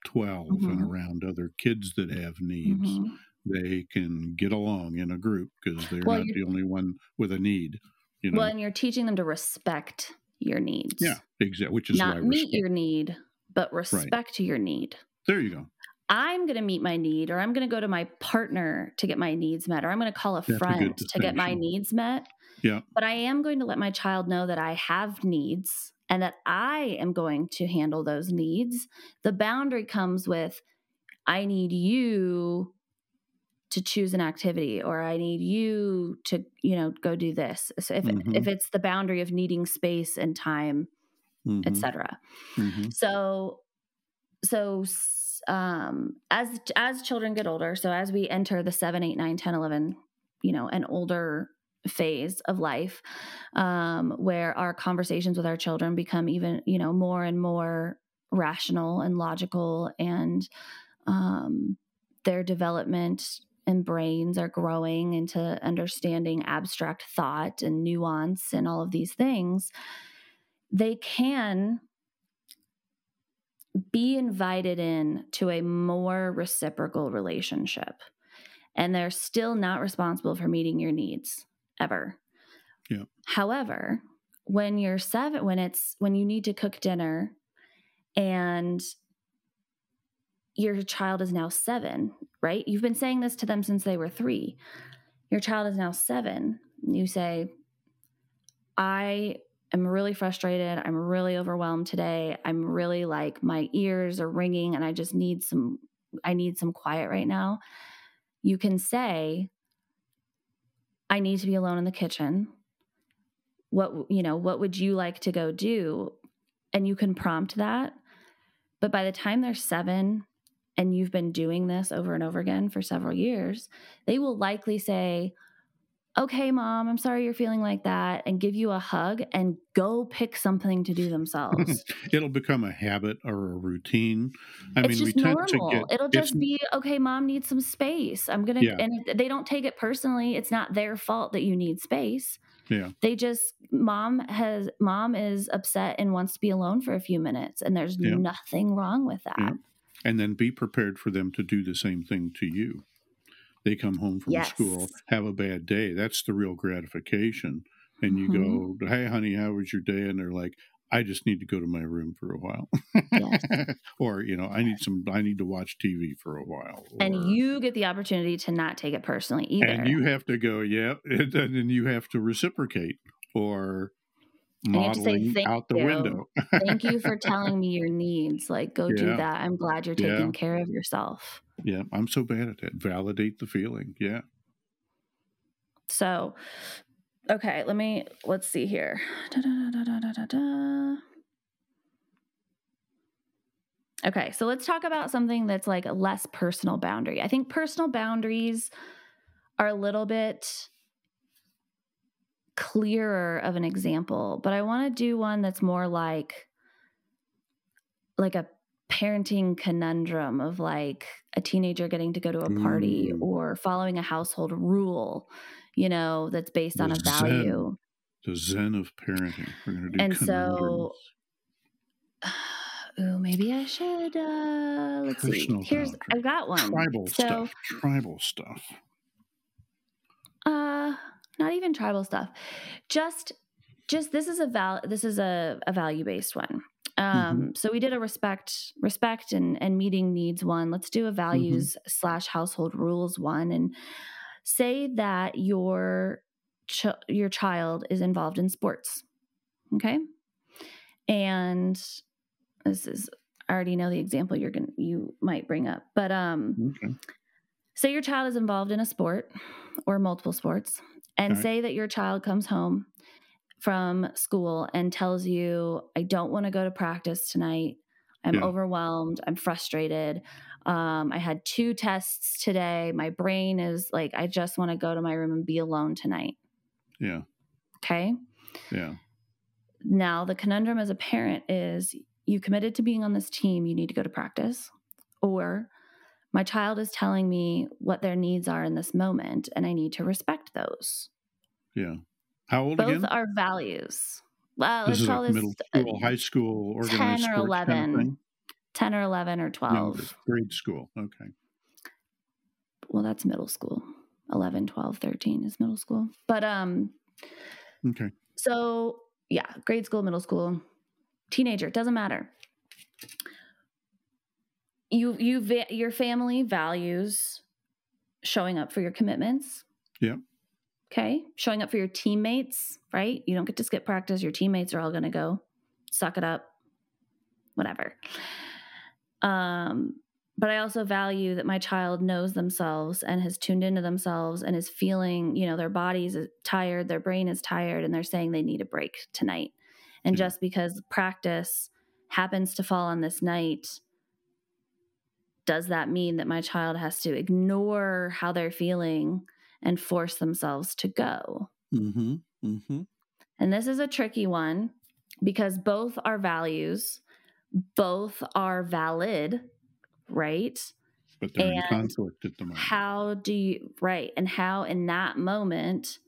12 mm-hmm. and around other kids that have needs, mm-hmm. they can get along in a group because they're well, not the only one with a need. You know? Well, and you're teaching them to respect your needs. Yeah, exactly. Which is not meet your need, but respect right. your need. There you go. I'm going to meet my need, or I'm going to go to my partner to get my needs met, or I'm going to call a That's a friend to get my needs met. Yeah. But I am going to let my child know that I have needs and that I am going to handle those needs. The boundary comes with I need you to choose an activity or I need you to, you know, go do this. So if Mhm. if it's the boundary of needing space and time, Mhm, etc. mhm. So so um as as children get older, so as we enter the 7, 8, 9, 10, 11, you know, an older phase of life um where our conversations with our children become even, you know, more and more rational and logical and um their development and brains are growing into understanding abstract thought and nuance and all of these things they can be invited in to a more reciprocal relationship. And they're still not responsible for meeting your needs ever. Yeah. however when you're seven when it's when you need to cook dinner and your child is now seven right? You've been saying this to them since they were three. Your child is now seven. You say i am really frustrated. I'm really overwhelmed today. I'm really like my ears are ringing and i just need some i need some quiet right now. You can say i need to be alone in the kitchen. What you know what would you like to go do? And you can prompt that. But by the time they're 7 and you've been doing this over and over again for several years they will likely say okay mom i'm sorry you're feeling like that and give you a hug and go pick something to do themselves [laughs] It'll become a habit or a routine. I it's mean, we just tend normal. to get. It'll just be okay. Mom needs some space. I'm gonna, Yeah. and they don't take it personally. It's not their fault that you need space. Yeah. They just mom has mom is upset and wants to be alone for a few minutes, and there's Yeah. nothing wrong with that. Yeah. and then be prepared for them to do the same thing to you. They come home from Yes. school, have a bad day. That's the real gratification. And you Mhm. go, "Hey, honey, how was your day?" And they're like, "I just need to go to my room for a while," Yes. [laughs] or you know, "I need some. I need to watch TV for a while." And you get the opportunity to not take it personally either. and you have to go, "Yeah," [laughs] and then you have to reciprocate or to say, "Thank out the you. window. Thank you for [laughs] telling me your needs. Like, go do that. I'm glad you're taking Yeah. care of yourself. yeah, I'm so bad at it. Validate the feeling. Yeah. So, okay, let me let's see here. Da-da-da-da-da-da-da. Okay, so let's talk about something that's like a less personal boundary. I think personal boundaries are a little bit clearer of an example, but I want to do one that's more like like a parenting conundrum of like a teenager getting to go to a party Ooh. or following a household rule, you know, that's based on a The zen. value. The zen of parenting. We're going to do And so- [sighs] Ooh, maybe I should uh let's see. Here's. I've got one. tribal so stuff. Tribal stuff. uh not even tribal stuff. Just just this is a val this is a, a value based one. Um so we did a respect respect and and meeting needs one. Let's do a values slash household rules one and say that your ch- your child is involved in sports. Okay? And this is I already know the example you're going to you might bring up. But um Okay. say your child is involved in a sport or multiple sports and Okay. say that your child comes home from school and tells you i don't want to go to practice tonight i'm Yeah. overwhelmed i'm frustrated um, i had two tests today my brain is like i just want to go to my room and be alone tonight Yeah. okay Yeah. now the conundrum as a parent is you committed to being on this team you need to go to practice or my child is telling me what their needs are in this moment and i need to respect those Yeah. How old both again? are values well this let's is call like this middle school, high school, 10 or sports kind of 11 10 or 11 or 12 Younger, grade school. Okay. well that's middle school 11 12 13 is middle school but um Okay. so yeah grade school middle school teenager doesn't matter you you your family values showing up for your commitments. Yeah. Okay. Showing up for your teammates, right? You don't get to skip practice. Your teammates are all going to go suck it up, whatever. Um, but I also value that my child knows themselves and has tuned into themselves and is feeling, you know, their body's tired, their brain is tired, and they're saying they need a break tonight. And Yeah. just because practice happens to fall on this night, does that mean that my child has to ignore how they're feeling and force themselves to go? Mm-hmm. Mm-hmm. And this is a tricky one because both are values, both are valid, right? But they're in conflict at the moment. How do you, right? And how in that moment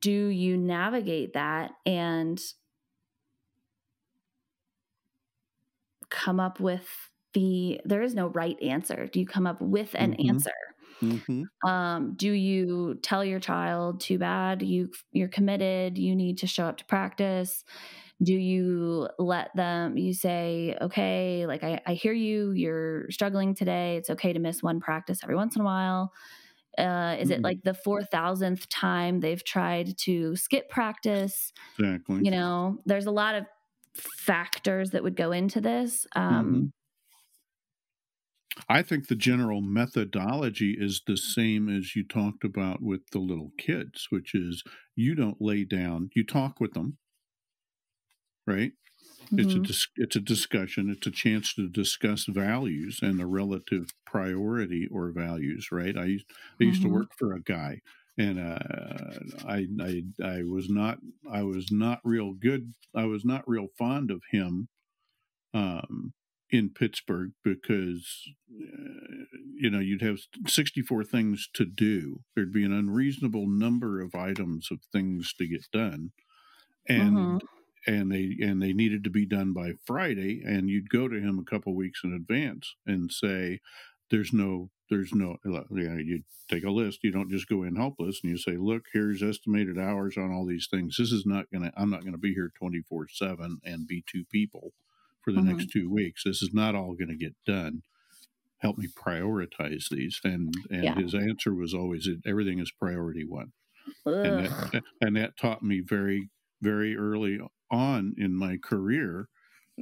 do you navigate that and come up with the, there is no right answer. Do you come up with an Mhm. answer? Mm-hmm. um, do you tell your child too bad you you're committed you need to show up to practice do you let them you say okay like I, I hear you you're struggling today it's okay to miss one practice every once in a while uh, is it Mhm. like the 4000th time they've tried to skip practice Exactly. you know there's a lot of factors that would go into this um, Mhm. I think the general methodology is the same as you talked about with the little kids, which is you don't lay down, you talk with them, right? It's a mhm. dis- it's a discussion. It's a chance to discuss values and the relative priority or values, right? I used, I used Mhm. to work for a guy, and uh, I, I I was not I was not real good. I was not real fond of him um, in Pittsburgh because uh, you know you'd have 64 things to do. There'd be an unreasonable number of items of things to get done, and Mhm. and they and they needed to be done by Friday, and you'd go to him a couple weeks in advance and say, "There's no, there's no." You know, you take a list. You don't just go in helpless, and you say, "Look, here's estimated hours on all these things. This is not gonna. I'm not gonna be here 24 seven and be two people for the Mhm. next two weeks. This is not all going to get done." Help me prioritize these, and and Yeah. his answer was always, "Everything is priority one." and that, and that taught me very very early on in my career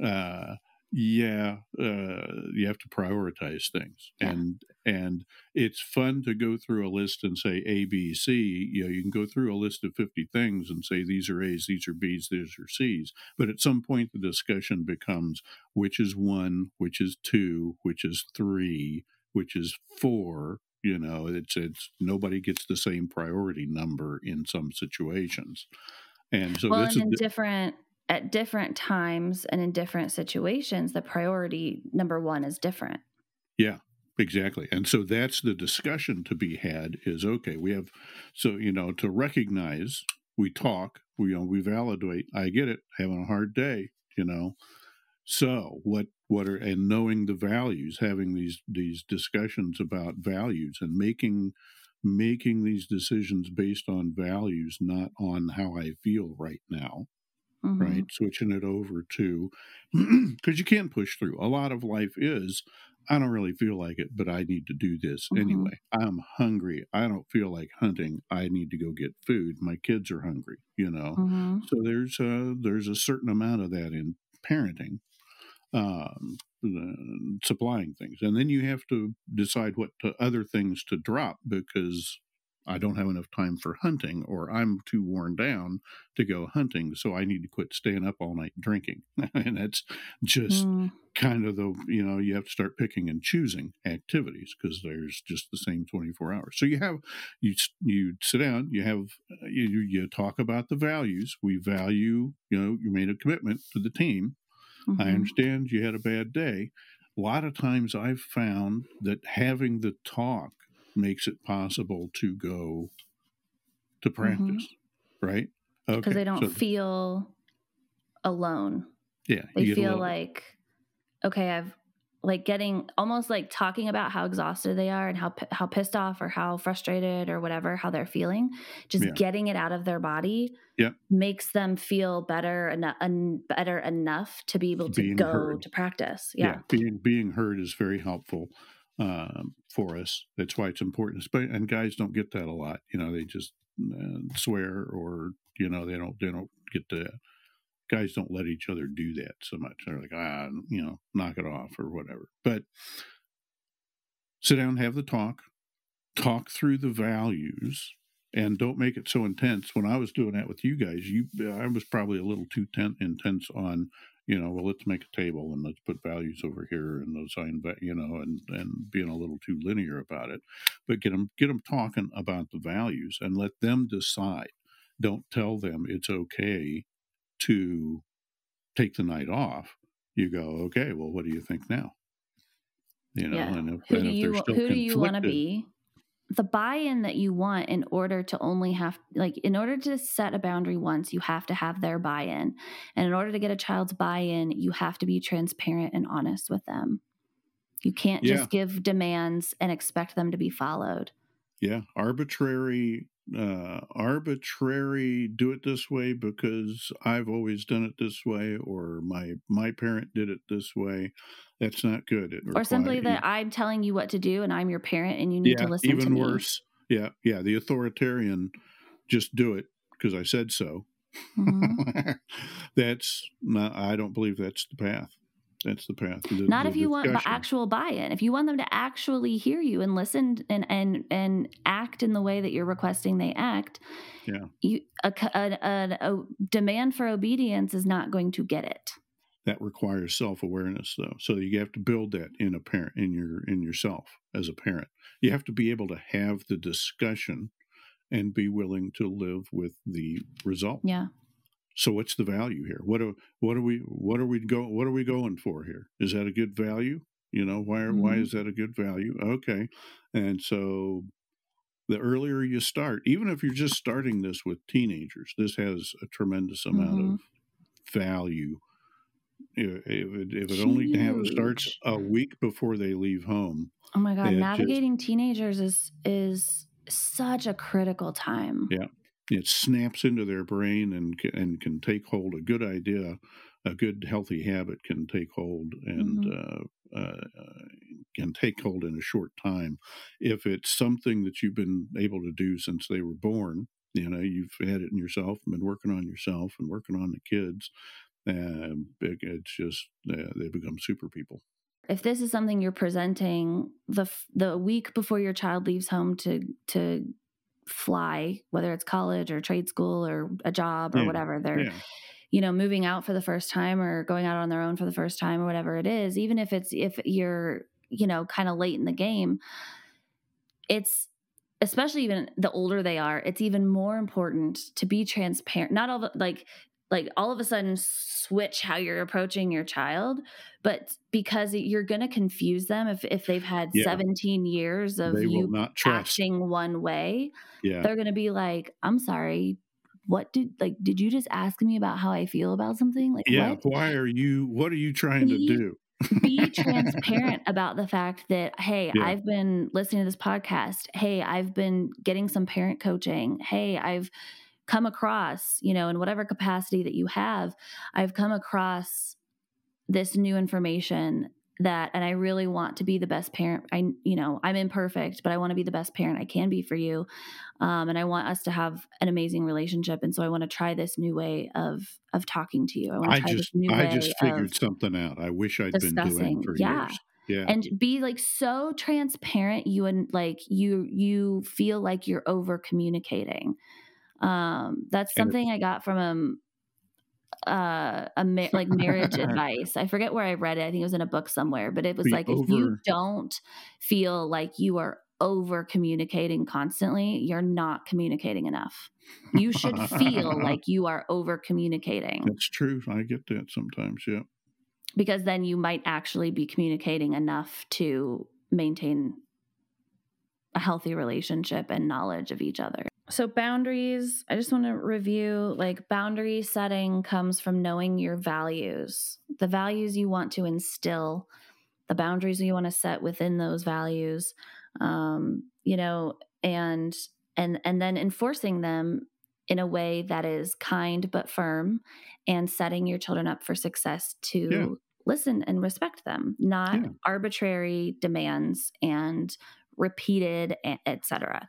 uh yeah uh you have to prioritize things. Yeah. and and it's fun to go through a list and say a b c. You know you can go through a list of 50 things and say these are a's these are b's these are c's. But at some point the discussion becomes which is one which is two which is three which is four. You know it's it's nobody gets the same priority number in some situations. And so well, and in is different at different times and in different situations, the priority number one is different. yeah exactly. And so that's the discussion to be had is okay we have so you know to recognize we talk we you know we validate i get it having a hard day you know. So what what are and knowing the values having these these discussions about values and making making these decisions based on values not on how i feel right now Mhm. right switching it over to [clears throat] because you can't push through. A lot of life is i don't really feel like it but i need to do this Mhm. anyway. I'm hungry. I don't feel like hunting. I need to go get food. My kids are hungry you know? Mhm. so there's a there's a certain amount of that in parenting um uh, supplying things. And then you have to decide what to, other things to drop because i don't have enough time for hunting or i'm too worn down to go hunting so i need to quit staying up all night drinking [laughs] and that's just Mm. kind of the you know you have to start picking and choosing activities because there's just the same 24 hours so you have you you sit down you have uh, you you talk about the values we value you know you made a commitment to the team I Mhm. understand you had a bad day. A lot of times I've found that having the talk makes it possible to go to mm-hmm. practice, right? Okay. because they don't so, feel alone. yeah, They you get a feel little- like, okay, I've like getting almost like talking about how exhausted they are and how how pissed off or how frustrated or whatever how they're feeling just yeah. getting it out of their body yeah. makes them feel better enough better enough to be able to being go heard. to practice yeah. yeah. being being heard is very helpful um, for us that's why it's important and guys don't get that a lot you know they just uh, swear or you know they don't they don't get to guys don't let each other do that so much. They're like, ah, you know, knock it off or whatever. But sit down, have the talk, talk through the values, and don't make it so intense. When I was doing that with you guys, you I was probably a little too ten, intense on, you know, well, let's make a table and let's put values over here and those assign, you know, and and being a little too linear about it. But get them get them talking about the values and let them decide. Don't tell them it's okay to take the night off, you go, okay, well, what do you think now? You know, yeah. and if, who and do you who do you want to be? The buy-in that you want in order to only have like in order to set a boundary once, you have to have their buy-in. And in order to get a child's buy-in, you have to be transparent and honest with them. You can't yeah. just give demands and expect them to be followed. Yeah, arbitrary uh, arbitrary do it this way because I've always done it this way or my my parent did it this way. That's not good. Or simply that I'm telling you what to do and I'm your parent and you need yeah, to listen Yeah. even worse. Yeah, yeah. The authoritarian just do it because I said so. Mm-hmm. [laughs] that's not I don't believe that's the path. That's the path. The, Not the if you discussion. want actual buy-in. If you want them to actually hear you and listen and and and act in the way that you're requesting they act, yeah, you a, a, a, a demand for obedience is not going to get it. That requires self-awareness, though. So you have to build that in a parent in your in yourself as a parent. You have to be able to have the discussion and be willing to live with the result. Yeah. So what's the value here? What are what are we what are we go what are we going for here? Is that a good value? You know, why mm-hmm. why is that a good value? Okay. And so the earlier you start, even if you're just starting this with teenagers, this has a tremendous amount mm-hmm. of value. If it, if it only have, starts a week before they leave home. Oh my God, navigating just, teenagers is is such a critical time. Yeah it snaps into their brain and and can take hold. A good idea, a good healthy habit can take hold and mm-hmm. uh, uh, can take hold in a short time. If it's something that you've been able to do since they were born, you know, you've had it in yourself, and been working on yourself and working on the kids. And it's just they become super people if this is something you're presenting the the week before your child leaves home to to fly, whether it's college or trade school or a job or yeah. whatever. They're, yeah. you know, moving out for the first time or going out on their own for the first time or whatever it is. Even if it's if you're, you know, kind of late in the game, it's especially even the older they are, it's even more important to be transparent. Not all the like like all of a sudden switch how you're approaching your child but because you're going to confuse them if, if they've had yeah. 17 years of they you acting one way yeah. they're going to be like i'm sorry what did like did you just ask me about how i feel about something like yeah what? why are you what are you trying be, to do be transparent [laughs] about the fact that hey yeah. i've been listening to this podcast hey i've been getting some parent coaching hey i've come across, you know, in whatever capacity that you have, I've come across this new information that and I really want to be the best parent. I you know, I'm imperfect, but I want to be the best parent I can be for you. Um, and I want us to have an amazing relationship and so I want to try this new way of of talking to you. I want to try just, this new I way I just figured something out. I wish I'd been doing for yeah. years. Yeah. And be like so transparent you and like you you feel like you're over communicating. Um, that's something I got from um, uh, a ma- like marriage [laughs] advice. I forget where I read it. I think it was in a book somewhere, but it was like over. if you don't feel like you are over communicating constantly, you're not communicating enough. You should feel [laughs] like you are over communicating. That's true. I get that sometimes. Yeah. Because then you might actually be communicating enough to maintain a healthy relationship and knowledge of each other. So, boundaries, I just want to review like boundary setting comes from knowing your values, the values you want to instill, the boundaries you want to set within those values um, you know and and and then enforcing them in a way that is kind but firm and setting your children up for success to yeah. listen and respect them not yeah. arbitrary demands and repeated etc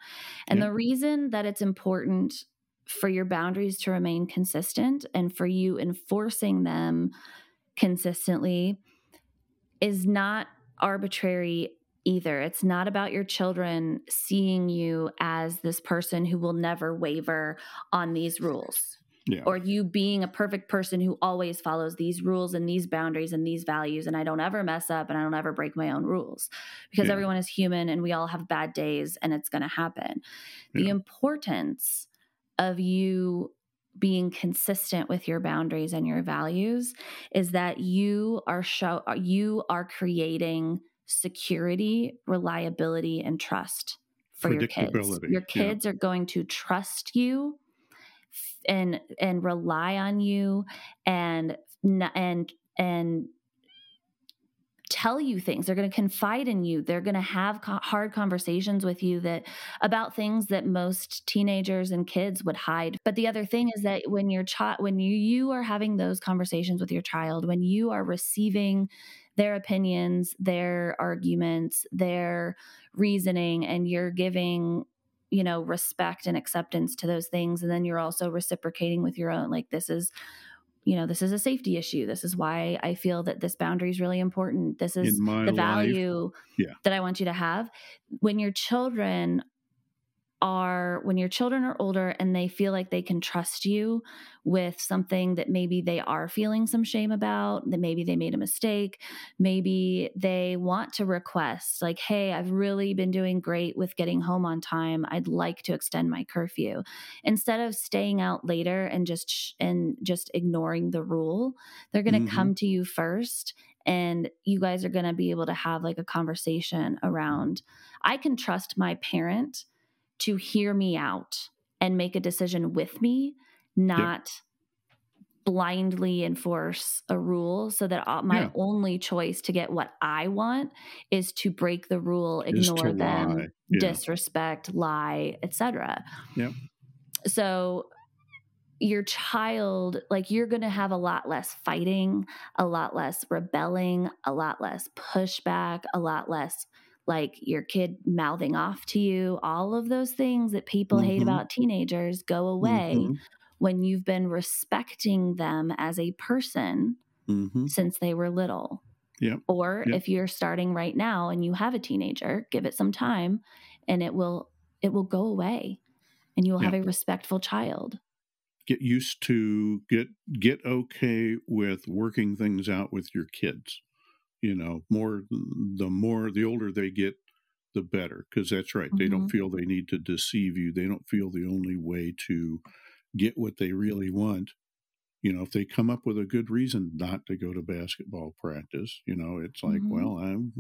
and yeah. the reason that it's important for your boundaries to remain consistent and for you enforcing them consistently is not arbitrary either. It's not about your children seeing you as this person who will never waver on these rules. Yeah. Or you being a perfect person who always follows these rules and these boundaries and these values, and I don't ever mess up and I don't ever break my own rules because yeah. everyone is human and we all have bad days and it's going to happen. Yeah. The importance of you being consistent with your boundaries and your values is that you are show you are creating security, reliability, and trust for your kids. Your kids yeah. are going to trust you and and rely on you and and and tell you things. They're going to confide in you. They're going to have co- hard conversations with you that about things that most teenagers and kids would hide. But the other thing is that when your child when you you are having those conversations with your child when you are receiving their opinions, their arguments, their reasoning, and you're giving you know respect and acceptance to those things and then you're also reciprocating with your own like this is you know this is a safety issue. This is why i feel that this boundary is really important. This is the value yeah. that i want you to have. When your children are when your children are older and they feel like they can trust you with something that maybe they are feeling some shame about, that maybe they made a mistake, maybe they want to request, like, hey, I've really been doing great with getting home on time. I'd like to extend my curfew. Instead of staying out later and just sh- and just ignoring the rule, they're going to mm-hmm. come to you first and you guys are going to be able to have like a conversation around I can trust my parent to hear me out and make a decision with me, not blindly enforce a rule so that my yeah. only choice to get what I want is to break the rule, ignore them, yeah. disrespect, lie, etc. Yeah. So your child like you're going to have a lot less fighting, a lot less rebelling, a lot less pushback, a lot less like your kid mouthing off to you, all of those things that people mm-hmm. hate about teenagers go away mm-hmm. when you've been respecting them as a person mm-hmm. since they were little. Yep. Or yep. if you're starting right now and you have a teenager, give it some time and it will it will go away and you will yep. have a respectful child. Get used to get get okay with working things out with your kids you know more the more the older they get the better because that's right mm-hmm. they don't mm-hmm. feel they need to deceive you they don't feel the only way to get what they really want you know if they come up with a good reason not to go to basketball practice you know it's like mm-hmm. well i'm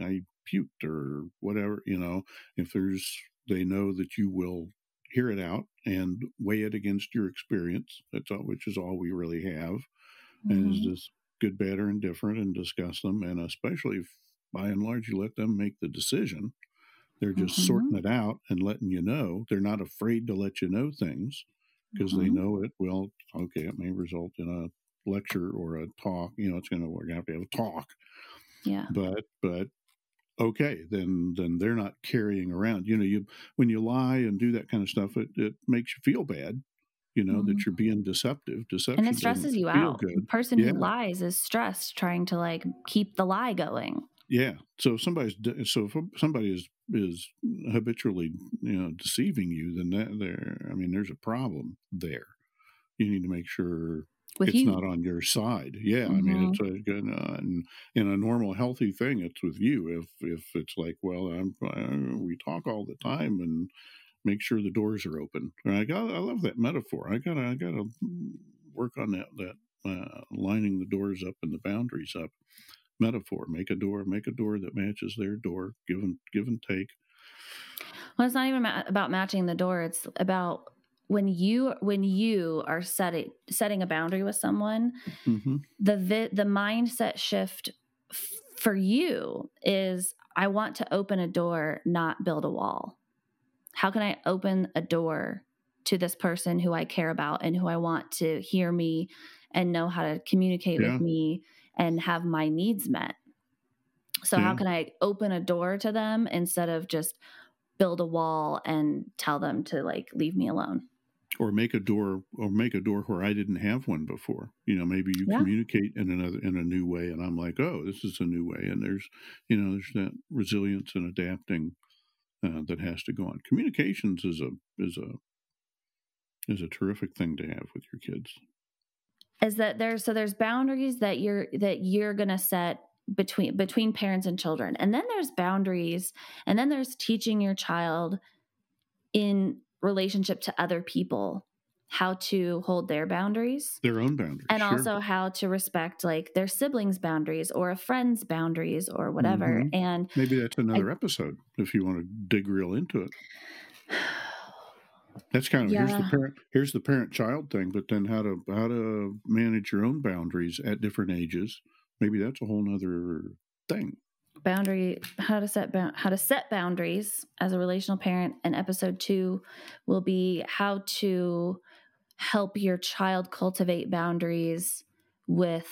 I, I puked or whatever you know if there's they know that you will hear it out and weigh it against your experience that's all which is all we really have mm-hmm. and is this good, bad, or indifferent and discuss them. And especially if by and large you let them make the decision, they're just mm-hmm. sorting it out and letting you know. They're not afraid to let you know things because mm-hmm. they know it. Well, okay, it may result in a lecture or a talk. You know, it's going to we're going to have to have a talk. Yeah. But but okay, then then they're not carrying around. You know, you when you lie and do that kind of stuff, it, it makes you feel bad you know, mm-hmm. that you're being deceptive. Deception and it stresses you out. Good. The person yeah. who lies is stressed trying to like keep the lie going. Yeah. So if somebody's so if somebody is is habitually you know deceiving you, then that there. I mean, there's a problem there. You need to make sure With it's you. not on your side. Yeah, mm-hmm. I mean, it's mm-hmm. a good uh, and in a normal, healthy thing. It's with you. If if it's like, well, I'm, I, we talk all the time and make sure the doors are open. I got I love that metaphor. I gotta I gotta work on that that uh, lining the doors up and the boundaries up metaphor. Make a door, make a door that matches their door. Give and give and take. Well, it's not even ma- about matching the door. It's about when you when you are setting setting a boundary with someone, mm-hmm. the vi- the mindset shift for you is I want to open a door, not build a wall. How can I open a door to this person who I care about and who I want to hear me and know how to communicate yeah. with me and have my needs met? So, yeah. how can I open a door to them instead of just build a wall and tell them to like leave me alone? Or make a door, or make a door where I didn't have one before. You know, maybe you yeah. communicate in another in a new way, and I'm like, oh, this is a new way, and there's, you know, there's that resilience and adapting uh, that has to go on. Communications is a is a is a terrific thing to have with your kids. Is that there's so there's boundaries that you're that you're gonna set between between parents and children and then there's boundaries and then there's teaching your child in relationship to other people how to hold their boundaries their own boundaries and sure. also how to respect like their siblings boundaries or a friend's boundaries or whatever mm-hmm. and maybe that's another I, episode if you want to dig real into it [sighs] that's kind of yeah. here's the parent here's the parent child thing but then how to how to manage your own boundaries at different ages maybe that's a whole nother thing boundary how to set how to set boundaries as a relational parent and episode 2 will be how to help your child cultivate boundaries with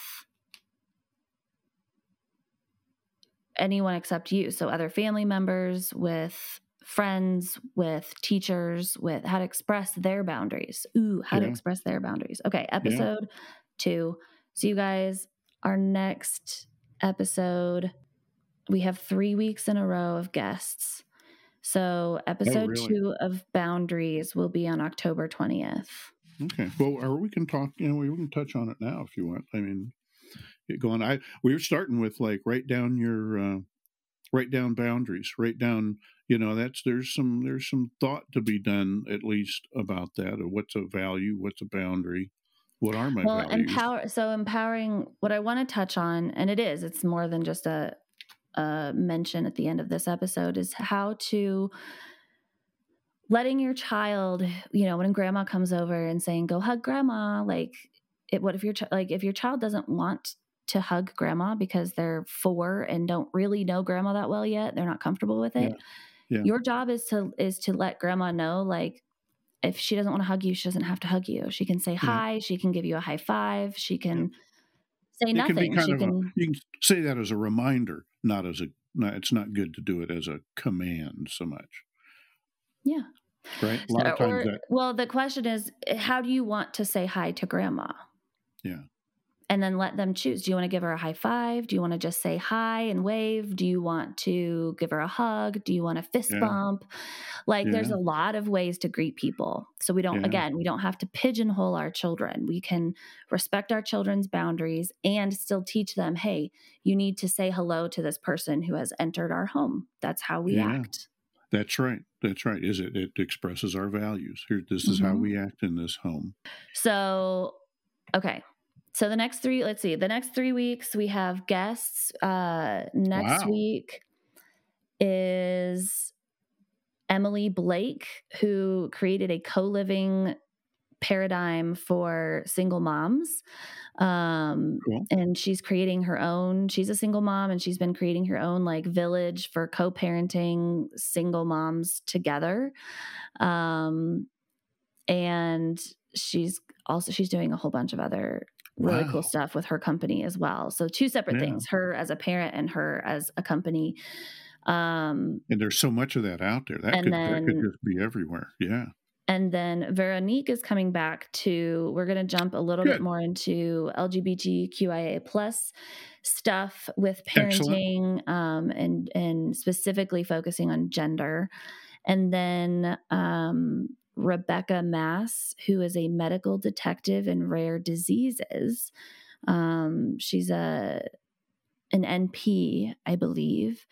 anyone except you so other family members with friends with teachers with how to express their boundaries ooh how yeah. to express their boundaries okay episode yeah. 2 so you guys our next episode, we have three weeks in a row of guests. So, oh, episode oh, really? two of Boundaries will be on October 20th. Okay. Well, or we can talk, you know, we can touch on it now if you want. I mean, get going. I, we were starting with like write down your, uh, write down boundaries, write down, you know, that's, there's some, there's some thought to be done at least about that of what's a value, what's a boundary what are my well values? empower so empowering what i want to touch on and it is it's more than just a, a mention at the end of this episode is how to letting your child you know when grandma comes over and saying go hug grandma like it what if your like if your child doesn't want to hug grandma because they're four and don't really know grandma that well yet they're not comfortable with it yeah. Yeah. your job is to is to let grandma know like if she doesn't want to hug you, she doesn't have to hug you. She can say mm-hmm. hi. She can give you a high five. She can say nothing. Can she can, a, you can say that as a reminder, not as a. Not, it's not good to do it as a command so much. Yeah. Right. A lot so, of times or, that, well, the question is, eh, how do you want to say hi to grandma? Yeah and then let them choose. Do you want to give her a high five? Do you want to just say hi and wave? Do you want to give her a hug? Do you want a fist yeah. bump? Like yeah. there's a lot of ways to greet people. So we don't, yeah. again, we don't have to pigeonhole our children. We can respect our children's boundaries and still teach them, hey, you need to say hello to this person who has entered our home. That's how we act. That's right. That's right. Is it? It expresses our values. Here, this is mm-hmm. how we act in this home. So, okay so the next three let's see the next three weeks we have guests uh next wow. week is emily blake who created a co-living paradigm for single moms um cool. and she's creating her own she's a single mom and she's been creating her own like village for co-parenting single moms together um and she's also she's doing a whole bunch of other really wow. cool stuff with her company as well. So two separate yeah. things, her as a parent and her as a company. Um, and there's so much of that out there. That, could, then, that could just be everywhere. Yeah. And then Veronique is coming back to, we're going to jump a little Good. bit more into LGBTQIA plus stuff with parenting um, and, and specifically focusing on gender. And then um, Rebecca Mass, who is a medical detective in rare diseases. Um, she's a an NP, I believe,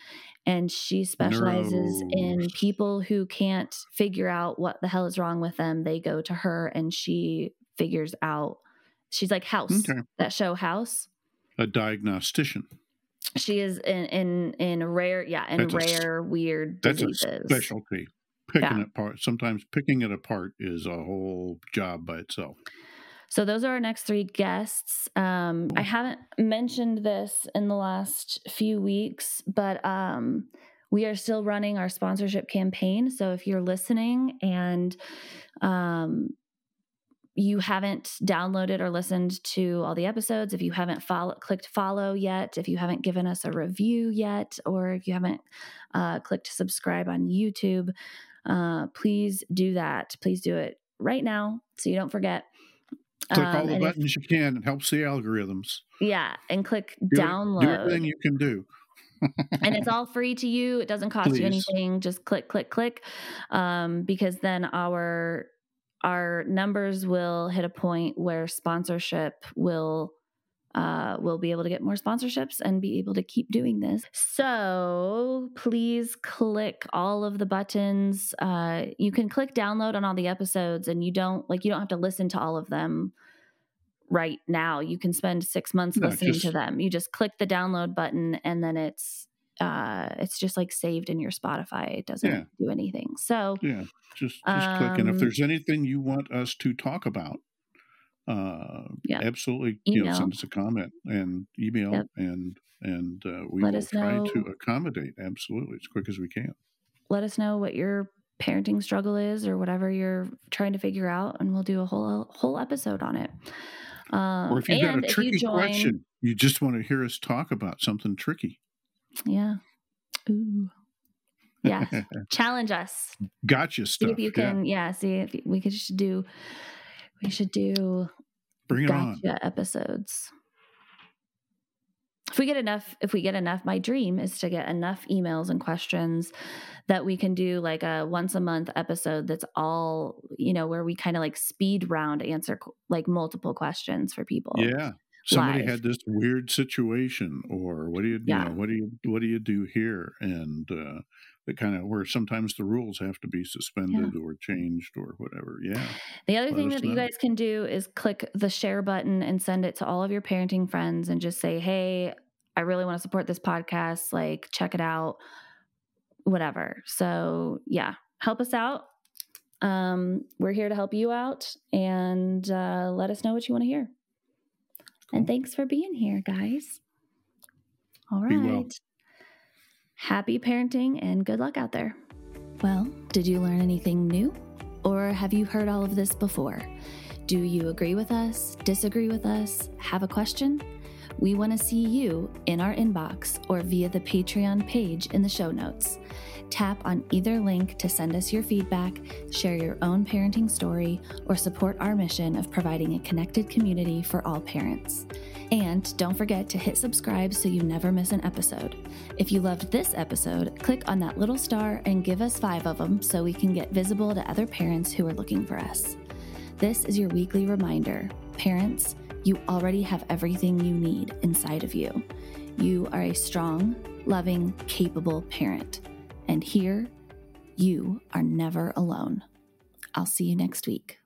and she specializes in people who can't figure out what the hell is wrong with them. They go to her, and she figures out. She's like House, okay. that show House. A diagnostician. She is in in in rare, yeah, in that's rare a, weird diseases. That's a specialty picking yeah. it apart. Sometimes picking it apart is a whole job by itself. So those are our next three guests. Um, I haven't mentioned this in the last few weeks, but um, we are still running our sponsorship campaign. So if you're listening and um, you haven't downloaded or listened to all the episodes, if you haven't follow, clicked follow yet, if you haven't given us a review yet, or if you haven't uh, clicked subscribe on YouTube, uh, please do that. Please do it right now so you don't forget. Click um, all the buttons you can. It helps the algorithms. Yeah, and click do download. It, do everything you can do. and it's [laughs] all free to you. It doesn't cost Please. you anything. Just click, click, click, um, because then our our numbers will hit a point where sponsorship will uh, we'll be able to get more sponsorships and be able to keep doing this. So please click all of the buttons. Uh, you can click download on all the episodes, and you don't like you don't have to listen to all of them right now. You can spend six months no, listening just, to them. You just click the download button, and then it's uh, it's just like saved in your Spotify. It doesn't yeah. do anything. So yeah, just just um, click. And if there's anything you want us to talk about, uh, yeah. absolutely email. you know send us a comment and email yep. and and uh, we Let will try know. to accommodate absolutely as quick as we can let us know what your parenting struggle is or whatever you're trying to figure out and we'll do a whole whole episode on it um, or if you've got a tricky you join, question you just want to hear us talk about something tricky yeah Ooh. yeah [laughs] challenge us gotcha stuff see if you can yeah, yeah see if we could just do we should do bring it gotcha on episodes. If we get enough, if we get enough, my dream is to get enough emails and questions that we can do like a once a month episode that's all, you know, where we kind of like speed round answer like multiple questions for people. Yeah. Somebody live. had this weird situation or what do you, yeah. you know, what do you, what do you do here? And, uh, that kind of where sometimes the rules have to be suspended yeah. or changed or whatever. Yeah. The other thing that know. you guys can do is click the share button and send it to all of your parenting friends and just say, "Hey, I really want to support this podcast. Like, check it out." Whatever. So, yeah, help us out. Um, we're here to help you out and uh, let us know what you want to hear. Cool. And thanks for being here, guys. All right. Happy parenting and good luck out there. Well, did you learn anything new? Or have you heard all of this before? Do you agree with us, disagree with us, have a question? We want to see you in our inbox or via the Patreon page in the show notes. Tap on either link to send us your feedback, share your own parenting story, or support our mission of providing a connected community for all parents. And don't forget to hit subscribe so you never miss an episode. If you loved this episode, click on that little star and give us five of them so we can get visible to other parents who are looking for us. This is your weekly reminder parents, you already have everything you need inside of you. You are a strong, loving, capable parent. And here, you are never alone. I'll see you next week.